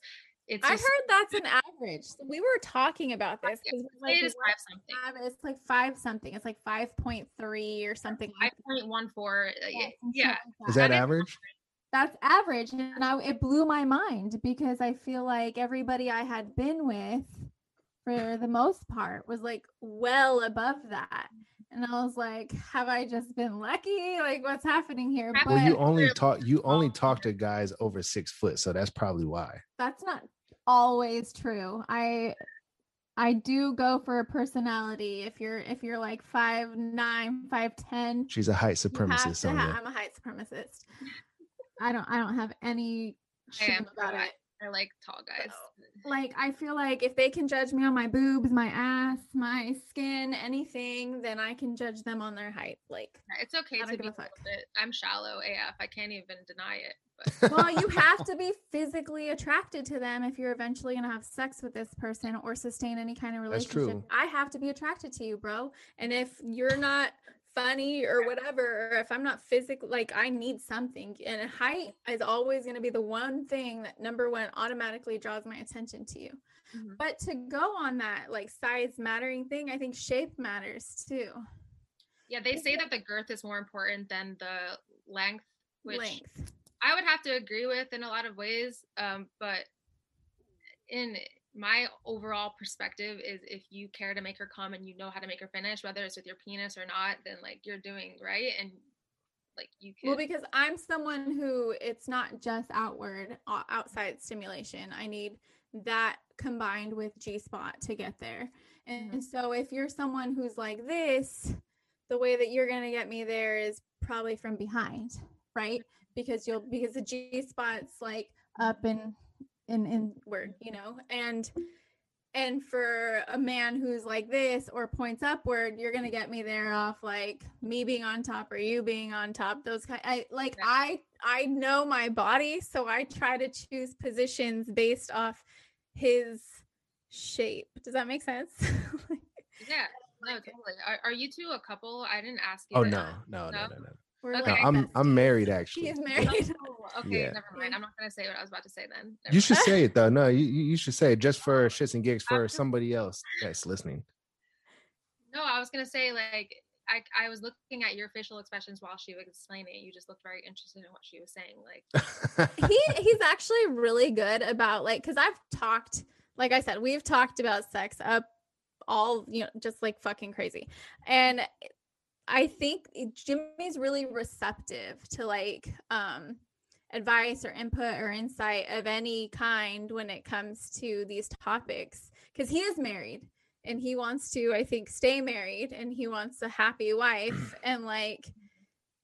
it's I just- heard that's an average. So we were talking about this Yeah, because say it is five something five- it's like five something. It's like five point three or something. like five point one four that. yeah, some shit yeah like Is that is- average? that's average and I, it blew my mind because i feel like everybody i had been with for the most part was like well above that and i was like have i just been lucky? Like what's happening here? Well, but you only talk you only talk to guys over six foot, so that's probably why. that's not always true. I i do go for a personality. If you're if you're like five nine five ten She's a height you have supremacist, to ha- i'm a height supremacist. I don't i don't have any I shame am about too. it. I like tall guys like I feel like if they can judge me on my boobs, my ass, my skin, anything, then I can judge them on their height. Like, it's okay I don't to give be a a fuck. little bit i'm shallow af i can't even deny it but well, you have to be physically attracted to them if you're eventually gonna have sex with this person or sustain any kind of That's relationship. true. I have to be attracted to you, bro. And if you're not funny or whatever, or if I'm not physically like I need something, and height is always gonna be the one thing that number one automatically draws my attention to you. Mhm. But to go on that like size mattering thing, I think shape matters too. yeah they say that the girth is more important than the length which Length. I would have to agree with in a lot of ways. Um, but in my overall perspective is if you care to make her come and you know how to make her finish, whether it's with your penis or not, then like you're doing right and like you can Well, because I'm someone who it's not just outward, outside stimulation. I need that combined with G spot to get there. And Mhm. so if you're someone who's like this, the way that you're going to get me there is probably from behind, right? Because you'll because the G spot's like up and and inward, you know. And and for a man who's like this or points upward, you're gonna get me there off like me being on top or you being on top. Those kind, I like. Yeah. I I know my body, so I try to choose positions based off his shape. Does that make sense? yeah. No, totally. Are, are you two a couple? I didn't ask you. Oh that. no, no, no, No? no, no. We're Okay. No, like I'm I'm married She actually. is married. Okay, Yeah. never mind. I'm not gonna say what I was about to say then. Never You mind. should say it though. No, you you you should say it just for shits and gigs for somebody else that's listening. No, I was gonna say like I I was looking at your facial expressions while she was explaining. You just looked very interested in what she was saying. Like he he's actually really good about like because I've talked, like I said, we've talked about sex up all you know, just like fucking crazy, and I think Jimmy's really receptive to like um advice or input or insight of any kind when it comes to these topics because he is married and he wants to i think stay married and he wants a happy wife and like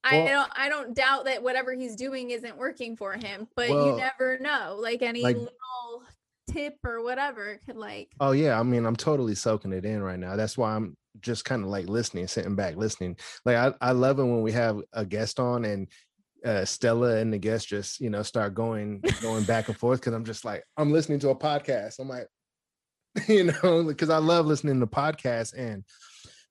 i Well- don't i don't doubt that whatever he's doing isn't working for him but Well, you never know like any like- little tip or whatever could like Oh yeah, I mean, I'm totally soaking it in right now. That's why I'm just kind of like listening, sitting back, listening. Like I, I love it when we have a guest on and uh Stella and the guest just, you know, start going going back and forth because I'm just like, I'm listening to a podcast. I'm like, you know, because I love listening to podcasts and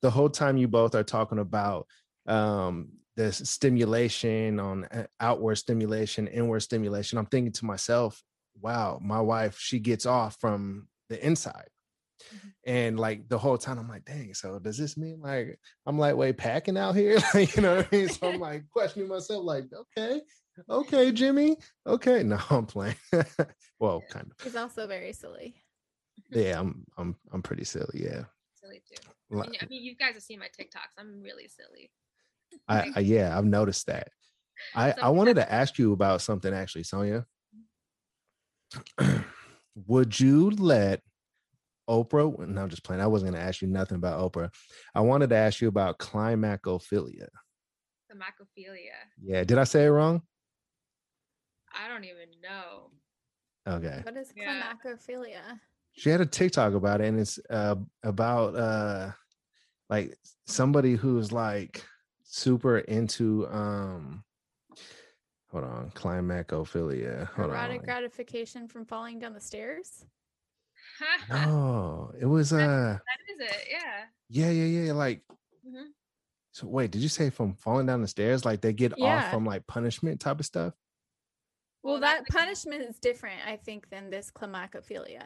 the whole time you both are talking about um the stimulation on uh, outward stimulation, inward stimulation. I'm thinking to myself, wow, my wife, she gets off from the inside. Mhm. And like the whole time, I'm like, dang, so does this mean like I'm lightweight packing out here? like, you know what I mean? So I'm like questioning myself, like, okay, okay, Jimmy. Okay. No, I'm playing. well, kind of. he's also very silly Yeah, I'm I'm I'm pretty silly. Yeah. silly too. I mean, I mean, you guys have seen my TikToks. I'm really silly. I, I yeah, I've noticed that. I I wanted to ask you about something actually, Sonya. Would you let Oprah? No, I'm just playing. I wasn't going to ask you nothing about Oprah. I wanted to ask you about climacophilia. Climacophilia. Yeah, did I say it wrong? I don't even know. Okay. What is Yeah. climacophilia? She had a TikTok about it, and it's uh, about uh, like somebody who's like super into um. Hold on, climacophilia. Hold Erotic on. gratification from falling down the stairs? No, it was uh, that is it. Yeah. yeah, yeah, yeah. Like, Mhm. so wait, did you say from falling down the stairs? Like they get off from like punishment type of stuff? Well, Well, that that's punishment is different, I think, than this climacophilia.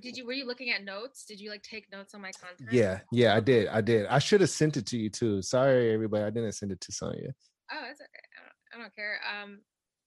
Did you were you looking at notes? Did you like take notes on my content? Yeah, yeah, I did, I did. I should have sent it to you too. Sorry, everybody, I didn't send it to Sonya. Oh, it's okay. I don't, I don't care. Um,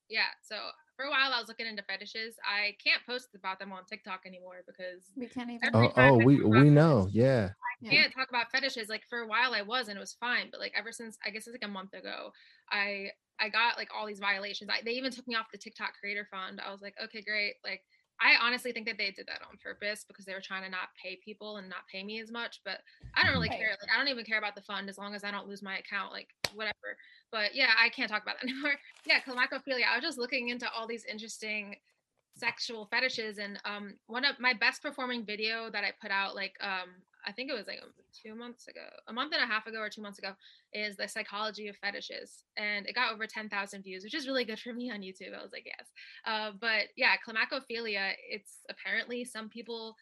yeah. So for a while, I was looking into fetishes. I can't post about them on TikTok anymore because We can't even. Oh, oh, we we it, know, yeah. Yeah. can't talk about fetishes. Like for a while, I was, and it was fine. But like ever since I guess it's like a month ago, I I got like all these violations. I, they even took me off the TikTok Creator Fund. I was like, okay, great. Like I honestly think that they did that on purpose because they were trying to not pay people and not pay me as much. But I don't really Right. care. Like I don't even care about the fund as long as I don't lose my account. Like whatever. But yeah, I can't talk about that anymore. Yeah, climacophilia. I was just looking into all these interesting sexual fetishes and um one of my best performing video that I put out like um I think it was like two months ago, a month and a half ago or two months ago, is the psychology of fetishes, and it got over ten thousand views, which is really good for me on YouTube. I was like, yes, uh, but yeah, climacophilia. It's apparently some people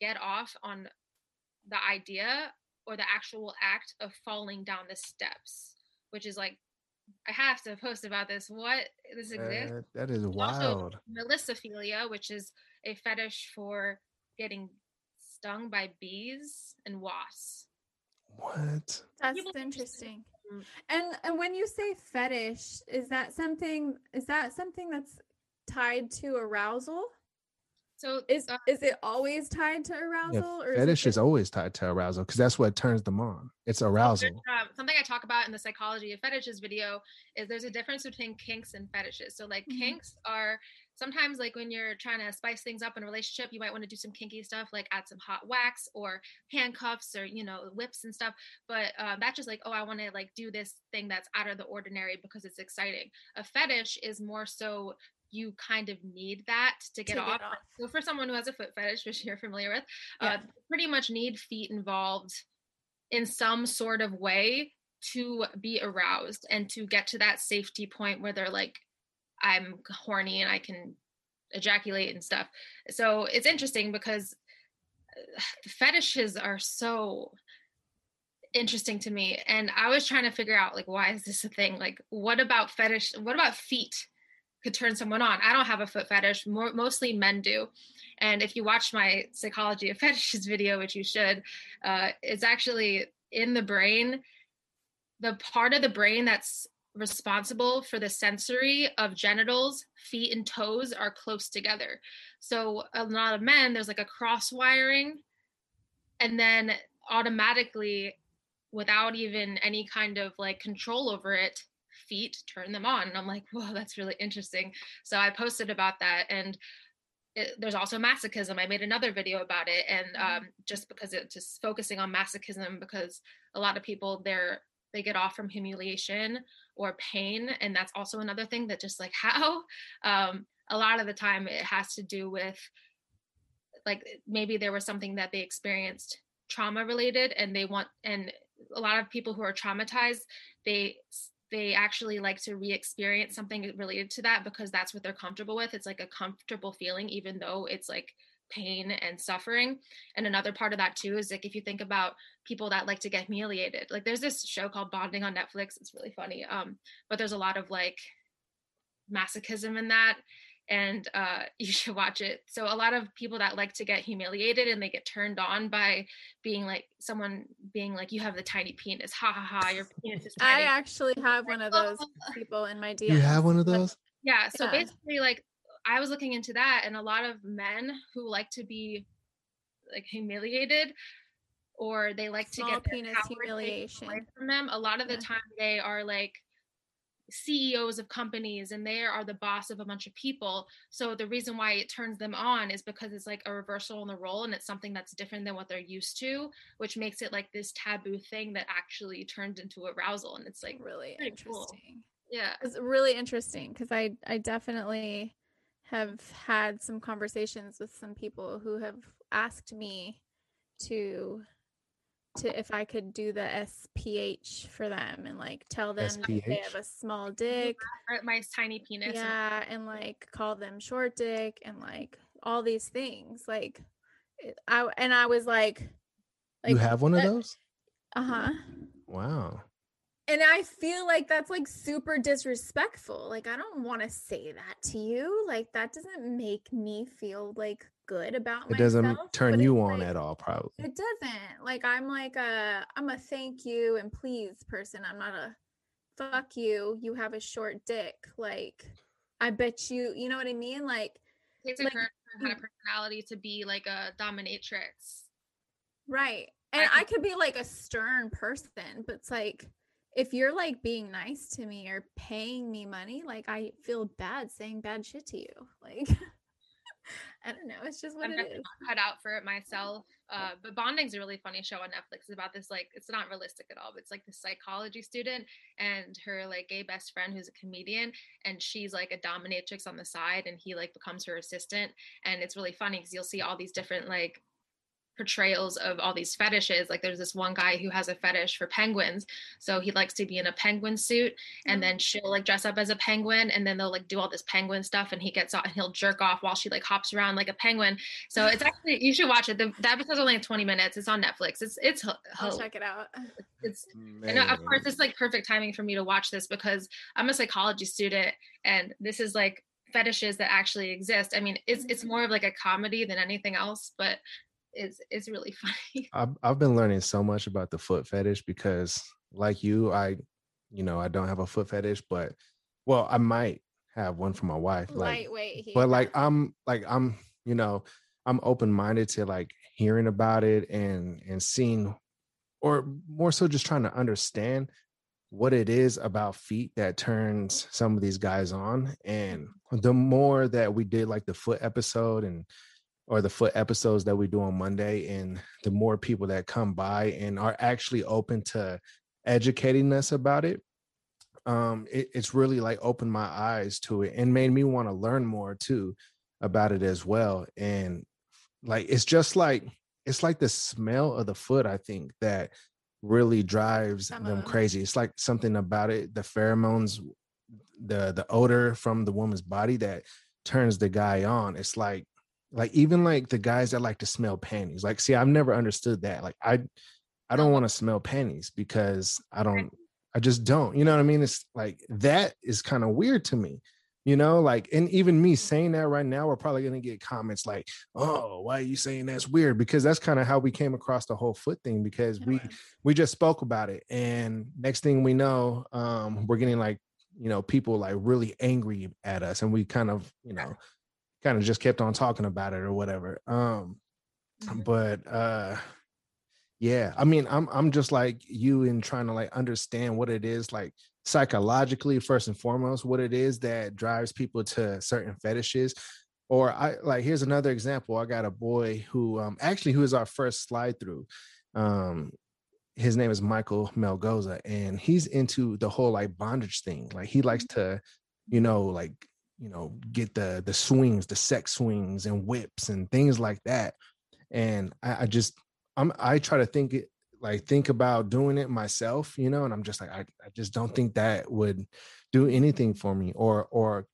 get off on the idea or the actual act of falling down the steps, which is like, I have to post about this. What this exists? Uh, that is also- wild. melissophilia, which is a fetish for getting stung by bees and wasps. What? That's people interesting. Mm. And and when you say fetish, is that something? Is that something that's tied to arousal? So Is uh, is it always tied to Yeah, arousal, or fetish is, is always tied to arousal because that's what turns them on. It's so there's, arousal. um, something I talk about in the psychology of fetishes video is there's a difference between kinks and fetishes. So like Mhm. kinks are sometimes like when you're trying to spice things up in a relationship, you might want to do some kinky stuff like add some hot wax or handcuffs or you know whips and stuff. But um, that's just like oh I want to like do this thing that's out of the ordinary because it's exciting. A fetish is more so you kind of need that to get, To off. get off. So for someone who has a foot fetish, which you're familiar with, Yeah. uh, pretty much need feet involved in some sort of way to be aroused and to get to that safety point where they're like, I'm horny and I can ejaculate and stuff. So it's interesting because uh, fetishes are so interesting to me and i was trying to figure out like why is this a thing like what about fetish what about feet could turn someone on. I don't have a foot fetish. More, mostly men do. And if you watch my psychology of fetishes video which you should uh, it's actually in the brain the part of the brain that's responsible for the sensory of genitals feet and toes are close together. So a lot of men there's like a cross wiring and then automatically without even any kind of like control over it feet turn them on and i'm like whoa that's really interesting so i posted about that and it, there's also masochism i made another video about it and Mhm. um, just because it's just focusing on masochism because a lot of people they're they get off from humiliation or pain and that's also another thing that just like how um, a lot of the time it has to do with like maybe there was something that they experienced trauma related and they want and a lot of people who are traumatized they they actually like to re-experience something related to that because that's what they're comfortable with. It's like a comfortable feeling even though it's like pain and suffering. And another part of that too is like if you think about people that like to get humiliated like there's this show called bonding on netflix it's really funny um but there's a lot of like masochism in that and uh you should watch it so a lot of people that like to get humiliated and they get turned on by being like someone being like you have the tiny penis ha ha ha your penis is tiny." I actually have one of those people in my DMs. You have one of those? yeah so Yeah. basically like i was looking into that and a lot of men who like to be like humiliated or they like Small to get their penis power humiliation. away from them a lot of the Yeah. time they are like CEOs of companies and they are the boss of a bunch of people. So the reason why it turns them on is because it's like a reversal in the role and it's something that's different than what they're used to, which makes it like this taboo thing that actually turns into arousal. And it's like really interesting. Cool. Yeah. It's really interesting because I I definitely have had some conversations with some people who have asked me to to if I could do the SPH for them and like tell them they have a small dick, my tiny penis. Yeah, and like call them short dick and like all these things. Like I and I was like, like you have one of those? Uh huh. Wow. And I feel like that's like super disrespectful. Like I don't want to say that to you. Like that doesn't make me feel like good about it doesn't turn you on like, at all probably. it doesn't. Like i'm like a i'm a thank you and please person. I'm not a fuck you you have a short dick. Like i bet you you know what i mean? Like takes a like, kind of mm. personality to be like a dominatrix. Right and I, I could be like a stern person but it's like if you're like being nice to me or paying me money like i feel bad saying bad shit to you like I don't know. It's just what I'm it is. Cut out for it myself. Uh, but Bonding's a really funny show on Netflix. It's about this like it's not realistic at all, but it's like this psychology student and her like gay best friend who's a comedian, and she's like a dominatrix on the side, and he like becomes her assistant, and it's really funny because you'll see all these different like portrayals of all these fetishes. Like there's this one guy who has a fetish for penguins. So he likes to be in a penguin suit and mm. then she'll like dress up as a penguin and then they'll like do all this penguin stuff and he gets off and he'll jerk off while she like hops around like a penguin. So it's actually you should watch it. The, the episode's only like 20 minutes. It's on Netflix. It's it's I'll check it out. It's and of course it's like perfect timing for me to watch this because I'm a psychology student and this is like fetishes that actually exist. I mean, it's it's mm-hmm. more of like a comedy than anything else, but is is really funny. I've I've been learning so much about the foot fetish because, like you, I, you know, I don't have a foot fetish, but well, I might have one for my wife. Like, Lightweight. But like I'm like I'm you know I'm open minded to like hearing about it and and seeing, or more so just trying to understand what it is about feet that turns some of these guys on and the more that we did like the foot episode and or the foot episodes that we do on Monday, and the more people that come by and are actually open to educating us about it, um, it, it's really like opened my eyes to it and made me want to learn more too about it as well. And like it's just like it's like the smell of the foot, I think, that really drives them crazy. It's like something about it, the pheromones, the the odor from the woman's body that turns the guy on. It's like like even like the guys that like to smell panties like see i've never understood that like i i don't want to smell panties because i don't i just don't you know what i mean? It's like that is kind of weird to me you know like and even me saying that right now we're probably going to get comments like oh why are you saying that's weird? Because that's kind of how we came across the whole foot thing because we we just spoke about it and next thing we know um we're getting like you know people like really angry at us and we kind of you know kind of just kept on talking about it or whatever. Um, mm-hmm. but uh, yeah, I mean, I'm I'm just like you in trying to like understand what it is like psychologically first and foremost, what it is that drives people to certain fetishes. Or I like here's another example. I got a boy who um actually who is our first slide through. Um his name is Michael Melgoza, and he's into the whole like bondage thing. Like he likes mm-hmm. to, you know, like you know get the the swings the sex swings and whips and things like that. And i, I just i'm i try to think it like think about doing it myself you know and i'm just like I, I just don't think that would do anything for me or or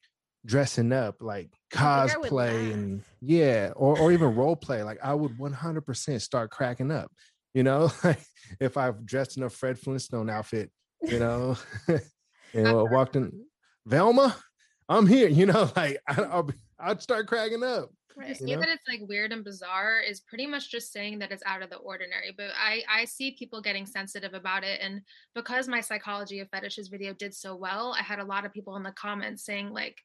dressing up like cosplay and yeah or or even role play like i would 100% start cracking up you know like if i've dressed in a fred flintstone outfit you know and walked in Wilma I'm here, you know, like I, will I'd start cracking up. Right. To say that it's like weird and bizarre is pretty much just saying that it's out of the ordinary. But I I see people getting sensitive about it, and because my psychology of fetishes video did so well, I had a lot of people in the comments saying like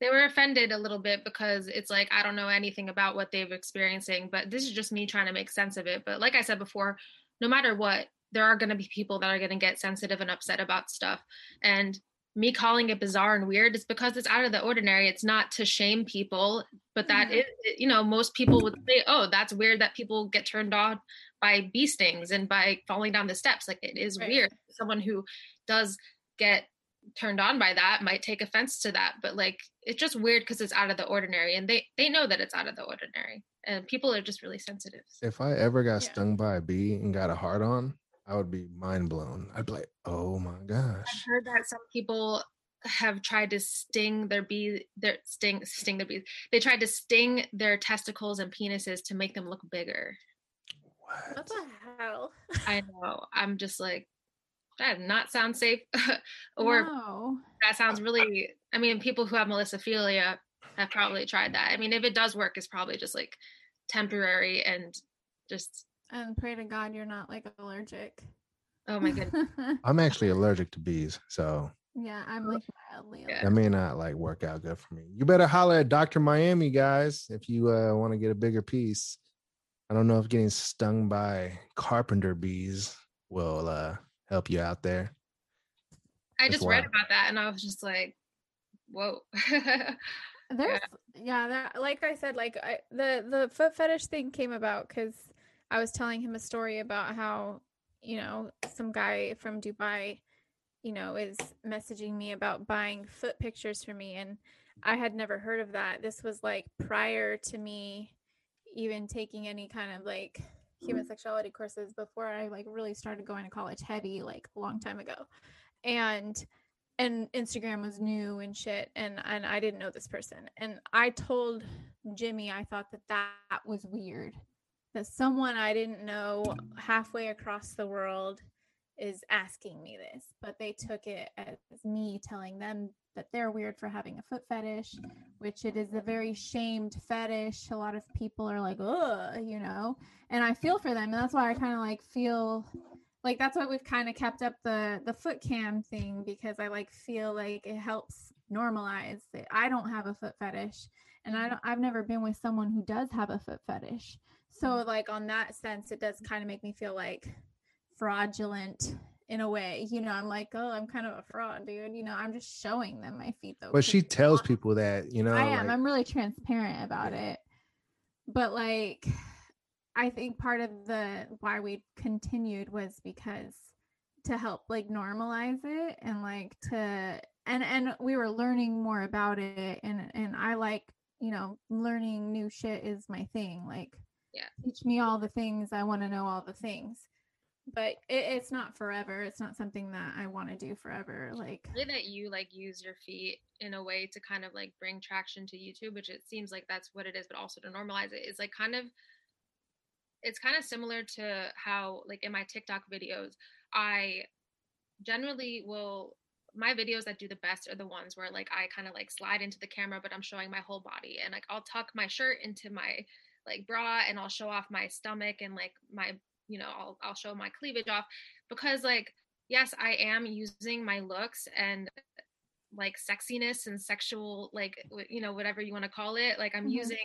they were offended a little bit because it's like I don't know anything about what they've experiencing, but this is just me trying to make sense of it. But like I said before, no matter what, there are going to be people that are going to get sensitive and upset about stuff, and me calling it bizarre and weird is because it's out of the ordinary. It's not to shame people, but that Mhm. is, you know, most people would say, oh, that's weird that people get turned on by bee stings and by falling down the steps. Like it is Right. weird. Someone who does get turned on by that might take offense to that, but like it's just weird because it's out of the ordinary and they they know that it's out of the ordinary. And people are just really sensitive. If I ever got Yeah. stung by a bee and got a hard on, I would be mind blown. I'd be like, oh my gosh. I've heard that some people have tried to sting their bee their sting sting their bees. They tried to sting their testicles and penises to make them look bigger. What What? the hell? I know. I'm just like that does not sound safe. or no. that sounds really I mean people who have melissophilia have probably tried that. I mean if it does work it's probably just like temporary and just And pray to God you're not like allergic. oh my goodness. I'm actually allergic to bees, so yeah, I'm like mildly Yeah. that may not like work out good for me. You better holler at Dr. Miami, guys, if you uh, want to get a bigger piece. I don't know if getting stung by carpenter bees will uh, help you out there. I That's just read about that and I was just like whoa. There's yeah, that like I said, like I the the foot fetish thing came about because I was telling him a story about how you know some guy from Dubai, you know, is messaging me about buying foot pictures for me, and I had never heard of that. This was like prior to me even taking any kind of like human mm-hmm. sexuality courses before I like really started going to college heavy like a long time ago, and and Instagram was new and shit and and I didn't know this person. And I told Jimmy I thought that that was weird that someone I didn't know halfway across the world is asking me this but they took it as me telling them that they're weird for having a foot fetish which it is a very shamed fetish a lot of people are like oh you know and I feel for them and that's why I kind of like feel like that's why we've kind of kept up the the foot cam thing because I like feel like it helps normalize it. I don't have a foot fetish and I don't I've never been with someone who does have a foot fetish. So like on that sense it does kind of make me feel like fraudulent in a way. You know, I'm like, "Oh, I'm kind of a fraud, dude." You know, I'm just showing them my feet though. But she tells people that, you know, I am. like- I'm really transparent about it. But like I think part of the why we continued was because to help like normalize it and like to and and we were learning more about it and and I like, you know, learning new shit is my thing. Like Yeah. teach me all the things. I want to know all the things. But it, it's not forever. It's not something that I want to do forever. Like way that you like use your feet in a way to kind of like bring traction to YouTube, which it seems like that's what it is, but also to normalize it is like kind of it's kind of similar to how like in my TikTok videos, I generally will my videos that do the best are the ones where like I kind of like slide into the camera but I'm showing my whole body and like I'll tuck my shirt into my like bra and I'll show off my stomach and like my you know I'll I'll show my cleavage off because like yes, I am using my looks and like sexiness and sexual, like, you know, whatever you want to call it. Like, I'm Mhm. using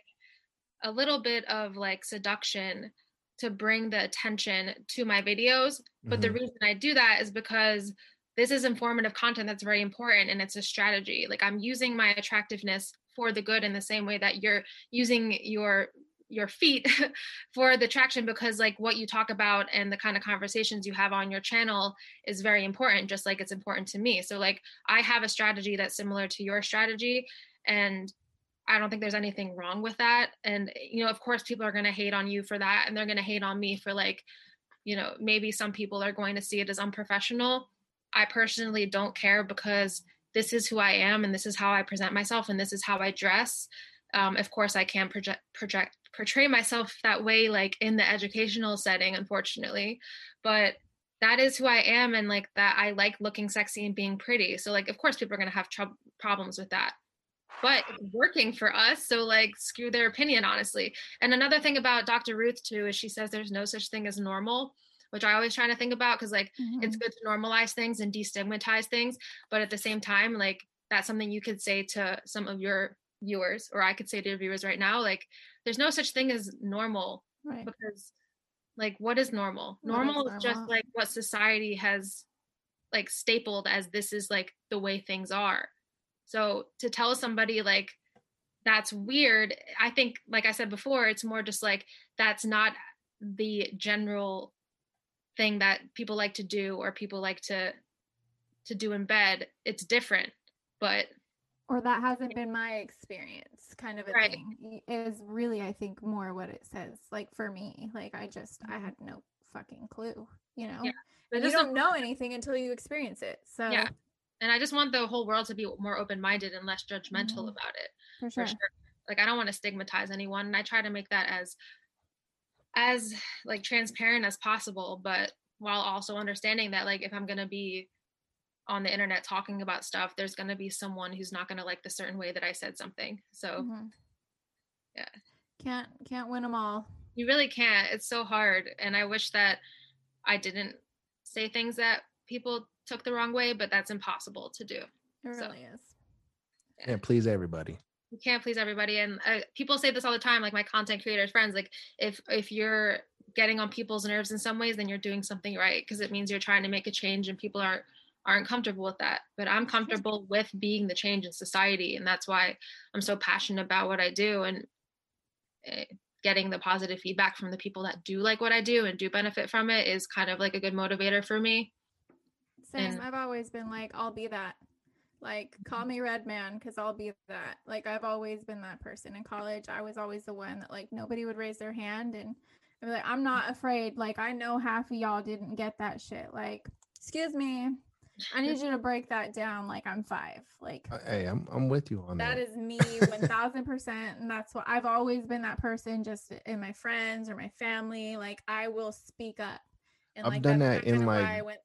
a little bit of like seduction to bring the attention to my videos. But the Mhm. reason I do that is because this is informative content that's very important and it's a strategy. Like, I'm using my attractiveness for the good in the same way that you're using your your feet for the traction because like what you talk about and the kind of conversations you have on your channel is very important just like it's important to me. So like i have a strategy that's similar to your strategy and i don't think there's anything wrong with that. And you know of course people are going to hate on you for that and they're going to hate on me for like you know maybe some people are going to see it as unprofessional. I personally don't care because this is who i am and this is how i present myself and this is how i dress um, of course i can't project project portray myself that way like in the educational setting unfortunately but that is who i am and like that i like looking sexy and being pretty so like of course people are going to have trou- problems with that but it's working for us so like screw their opinion honestly and another thing about dr ruth too is she says there's no such thing as normal which i always try to think about because like it's Mhm. good to normalize things and destigmatize things but at the same time like that's something you could say to some of your viewers or i could say to your viewers right now like there's no such thing as normal right. because like what is normal What is normal is just normal? like what society has like stapled as this is like the way things are so to tell somebody like that's weird i think like i said before it's more just like that's not the general thing that people like to do or people like to to do in bed it's different but or that hasn't been my experience kind of a Right. thing is really i think more what it says like for me like i just i had no fucking clue you know Yeah. you don't know anything until you experience it so Yeah. and i just want the whole world to be more open-minded and less judgmental Mhm. about it for for sure sure like i don't want to stigmatize anyone and i try to make that as as like transparent as possible but while also understanding that like if i'm going to be on the internet talking about stuff there's going to be someone who's not going to like the certain way that i said something. So Mhm. Yeah. can't can't win them all. You really can't. It's so hard. And i wish that i didn't say things that people took the wrong way but that's impossible to do. It So- really is. and please everybody. you can't please everybody. And uh, people say this all the time like my content creators friends like if if you're getting on people's nerves in some ways then you're doing something right because it means you're trying to make a change and people aren't aren't comfortable with that but i'm comfortable with being the change in society and that's why i'm so passionate about what i do and uh, getting the positive feedback from the people that do like what i do and do benefit from it is kind of like a good motivator for me. Same And- i've always been like i'll be that. Like call me red man because i'll be that. Like i've always been that person in college. I was always the one that like nobody would raise their hand and be like i'm not afraid. Like i know half of y'all didn't get that shit. Like excuse me i need you to break that down like i'm five like Uh, Hey, I'm I'm with you on that. that is me 1000% and that's what i've always been that person just in my friends or my family like i will speak up and I've like done that in, like, I went,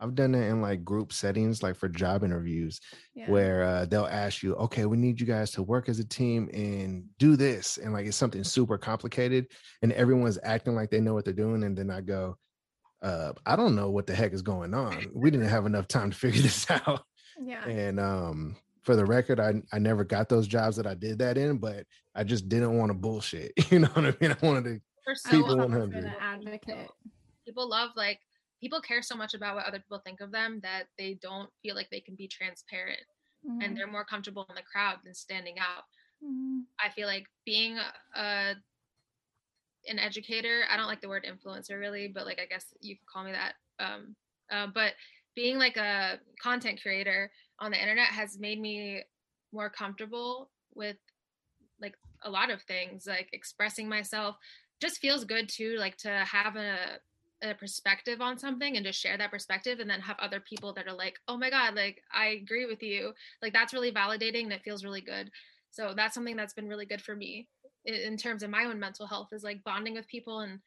I've done that in like group settings, like for job interviews, yeah. where uh, they'll ask you, okay, we need you guys to work as a team and do this. And like it's something super complicated, and everyone's acting like they know what they're doing. And then I go, uh, I don't know what the heck is going on. We didn't have enough time to figure this out. yeah And um, for the record, I, I never got those jobs that I did that in, but I just didn't want to bullshit. You know what I mean? I wanted to for I've so People always 100. been an advocate people love like people care so much about what other people think of them that they don't feel like they can be transparent Mhm, and they're more comfortable in the crowd than standing out mhm. i feel like being a, a an educator. I don't like the word influencer really but like i guess you could call me that um uh, but being like a content creator on the internet has made me more comfortable with like a lot of things like expressing myself. Just feels good too like to have a a perspective on something and just share that perspective and then have other people that are like oh my god like i agree with you. Like that's really validating and it feels really good. So that's something that's been really good for me in, terms of my own mental health is like bonding with people and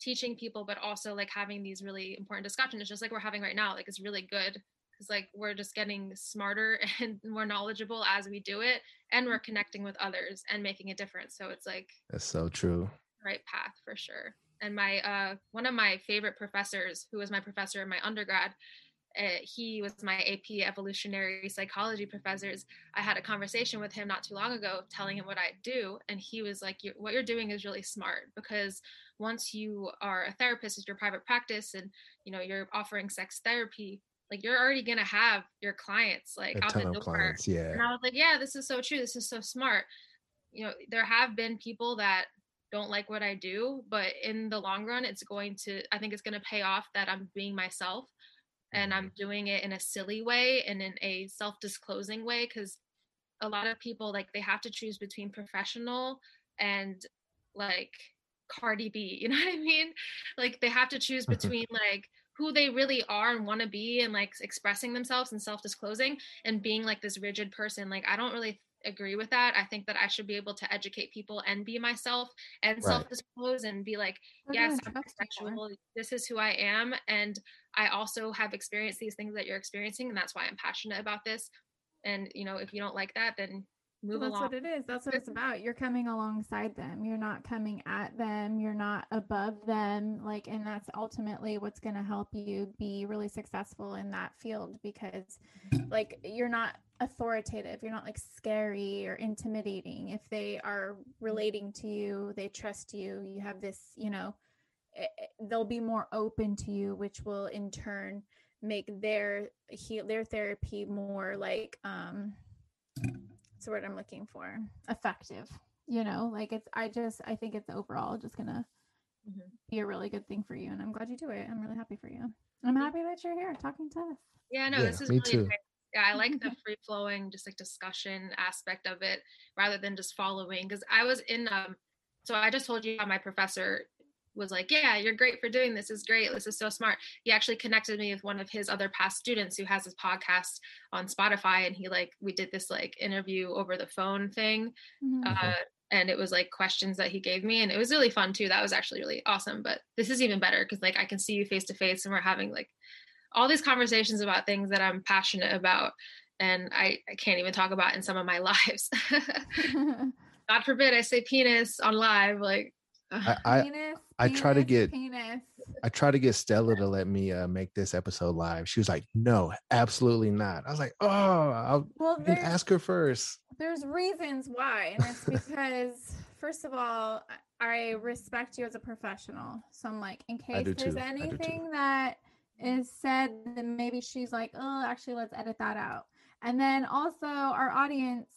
teaching people but also like having these really important discussions just like we're having right now like it's really good because like we're just getting smarter and more knowledgeable as we do it and we're connecting with others and making a difference so it's like That's so true. right path for sure and my uh one of my favorite professors who was my professor in my undergrad uh, he was my AP evolutionary psychology professors. I had a conversation with him not too long ago, telling him what I do, and he was like, you "What you're doing is really smart because once you are a therapist, it's your private practice, and you know you're offering sex therapy. Like you're already gonna have your clients like A out the door. clients. Yeah. And I was like, yeah, this is so true. This is so smart. You know, there have been people that don't like what I do, but in the long run, it's going to, I think it's going to pay off that I'm being myself and I'm mm-hmm. doing it in a silly way and in a self disclosing way. Cause a lot of people, like, they have to choose between professional and like Cardi B. You know what I mean? Like, they have to choose mm-hmm. between like, who they really are and want to be and like expressing themselves and self-disclosing and being like this rigid person like i don't really agree with that i think that i should be able to educate people and be myself and Right. self-disclose and be like yes i'm trust you more. bisexual this is who i am and i also have experienced these things that you're experiencing and that's why i'm passionate about this and you know if you don't like that then move on. that's along what it is. That's what it's about. You're coming alongside them. You're not coming at them. You're not above them. Like, and that's ultimately what's going to help you be really successful in that field because, like, you're not authoritative. You're not like scary or intimidating. If they are relating to you, they trust you. You have this, you know, they'll be more open to you, which will in turn make their heal their therapy more like um what's the word i'm looking for effective you know like it's i just i think it's overall just gonna Mhm. be a really good thing for you and i'm glad you do it i'm really happy for you i'm happy that you're here talking to us Yeah, no, Yeah, this is me really too. nice. Yeah, I like the free flowing, just like discussion aspect of it rather than just following. Because I was in, um, so I just told you how my professor was like, Yeah, you're great for doing this. Is great. This is so smart. He actually connected me with one of his other past students who has his podcast on Spotify. And he, like, we did this like interview over the phone thing. Mhm. Uh, and it was like questions that he gave me and it was really fun too that was actually really awesome but this is even better because like i can see you face to face and we're having like all these conversations about things that i'm passionate about and i, I can't even talk about in some of my lives god forbid i say penis on live like I, I penis, I try to get- penis I try to get Stella to let me uh, make this episode live. She was like, "No, absolutely not." I was like, "Oh, I'll well ask her first. there's reasons why and it's because first of all I- respect you as a professional so i'm like in case there's too. I do too. anything that is said then maybe she's like oh actually let's edit that out and then also our audience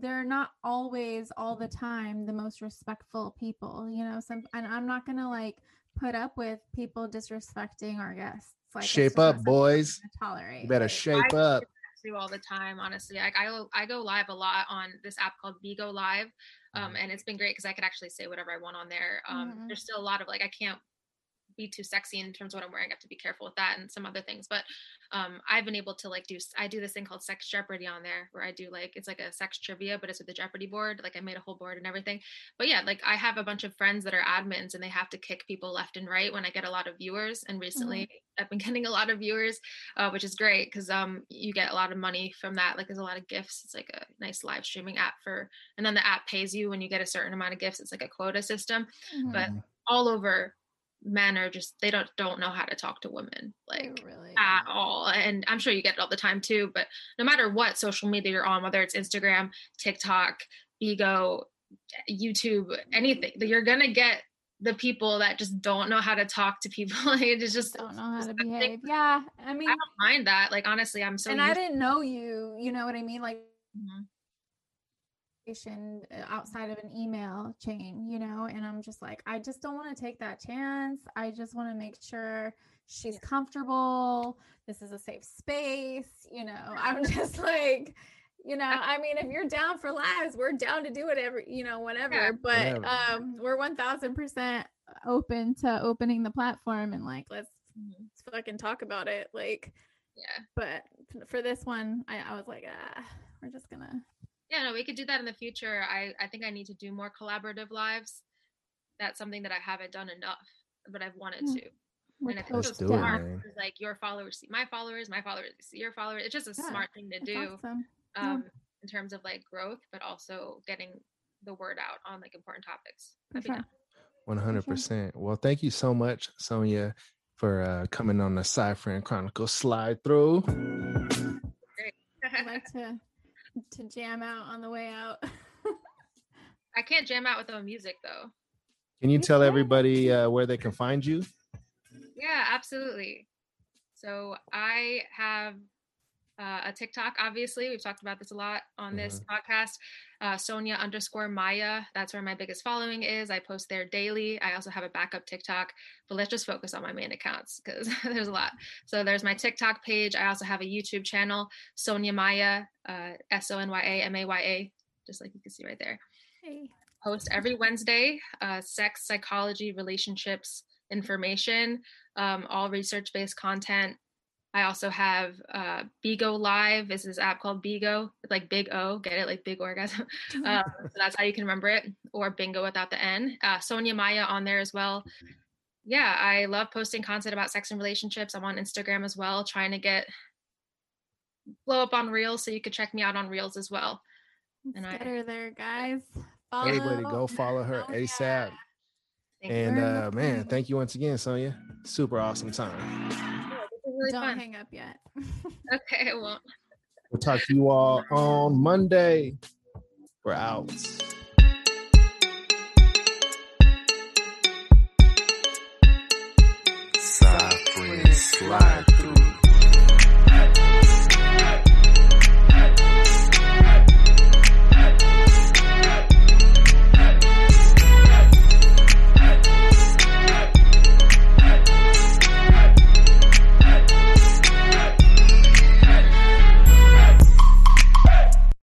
they're not always all the time the most respectful people you know some and i'm not gonna like put up with people disrespecting our guests like Shape up, boys. tolerate You better shape I- up." do all the time honestly like i go i go live a lot on this app called bigo live um, and it's been great because i could actually say whatever i want on there um, Mhm. there's still a lot of like i can't be too sexy in terms of what i'm wearing i have to be careful with that and some other things but um, i've been able to like do i do this thing called sex jeopardy on there where i do like it's like a sex trivia but it's with the jeopardy board like i made a whole board and everything but yeah like i have a bunch of friends that are admins and they have to kick people left and right when i get a lot of viewers and recently i've been getting a lot of viewers uh, which is great because um you get a lot of money from that like there's a lot of gifts it's like a nice live streaming app for and then the app pays you when you get a certain amount of gifts it's like a quota system Mhm. but all over men are just they don't don't know how to talk to women like really at all and i'm sure you get it all the time too but no matter what social media you're on whether it's instagram tiktok Bigo youtube anything you're gonna get the people that just don't know how to talk to people it's just don't know how to behave. Yeah, I mean, i don't mind that like honestly i'm so and I didn't know you. You know what I mean? Like Mhm. Communication, uh, outside of an email chain, you know. And I'm just like, I just don't want to take that chance. I just want to make sure she's comfortable. This is a safe space. You know, I'm just like. You know, I mean, if you're down for lives, we're down to do it every, you know, whenever. Yeah. But Whenever. um, we're one thousand percent open to opening the platform and like let's let's fucking talk about it. Like, yeah but for this one, I, I was like, ah, we're just gonna. Yeah no we could do that in the future i i think i need to do more collaborative lives that's something that i haven't done enough but i've wanted to We're and I think Let's it's do it, smart man. because, like your followers see my followers my followers see your followers it's just a Yeah, smart thing to do awesome. Yeah. um in terms of like growth but also getting the word out on like important topics For I'd be sure. One hundred percent. Well, thank you so much, Sonya, for uh, coming on the Cypher and Chronicle slide through. I like to to jam out on the way out. i can't jam out without music though Can you You tell everybody uh, where they can find you? Yeah, absolutely. So I have uh, a TikTok, obviously. We've talked about this a lot on this podcast. Uh, Sonya underscore Maya. That's where my biggest following is. I post there daily. I also have a backup TikTok, but let's just focus on my main accounts because there's a lot. So there's my TikTok page. I also have a YouTube channel, Sonya Maya, uh, S O N Y A M A Y A, just like you can see right there hey. post every Wednesday uh, sex, psychology, relationships information, um, all research based content. I also have uh, Bigo Live. This is an app called Bigo, like Big O, get it? Like big orgasm. um, so that's how you can remember it, or Bingo without the N. Uh, Sonya Maya on there as well. Yeah, I love posting content about sex and relationships. I'm on Instagram as well, trying to get blow up on Reels, so you could check me out on Reels as well. Let's and I- get her there, guys. Follow. Everybody go follow her Sonya. ASAP. Thank you. And uh, man, thank you once again, Sonya. Super awesome time. Yeah, this is really Don't fun. hang up yet. Okay, well. We'll talk to you all on Monday. We're out. Side slide through.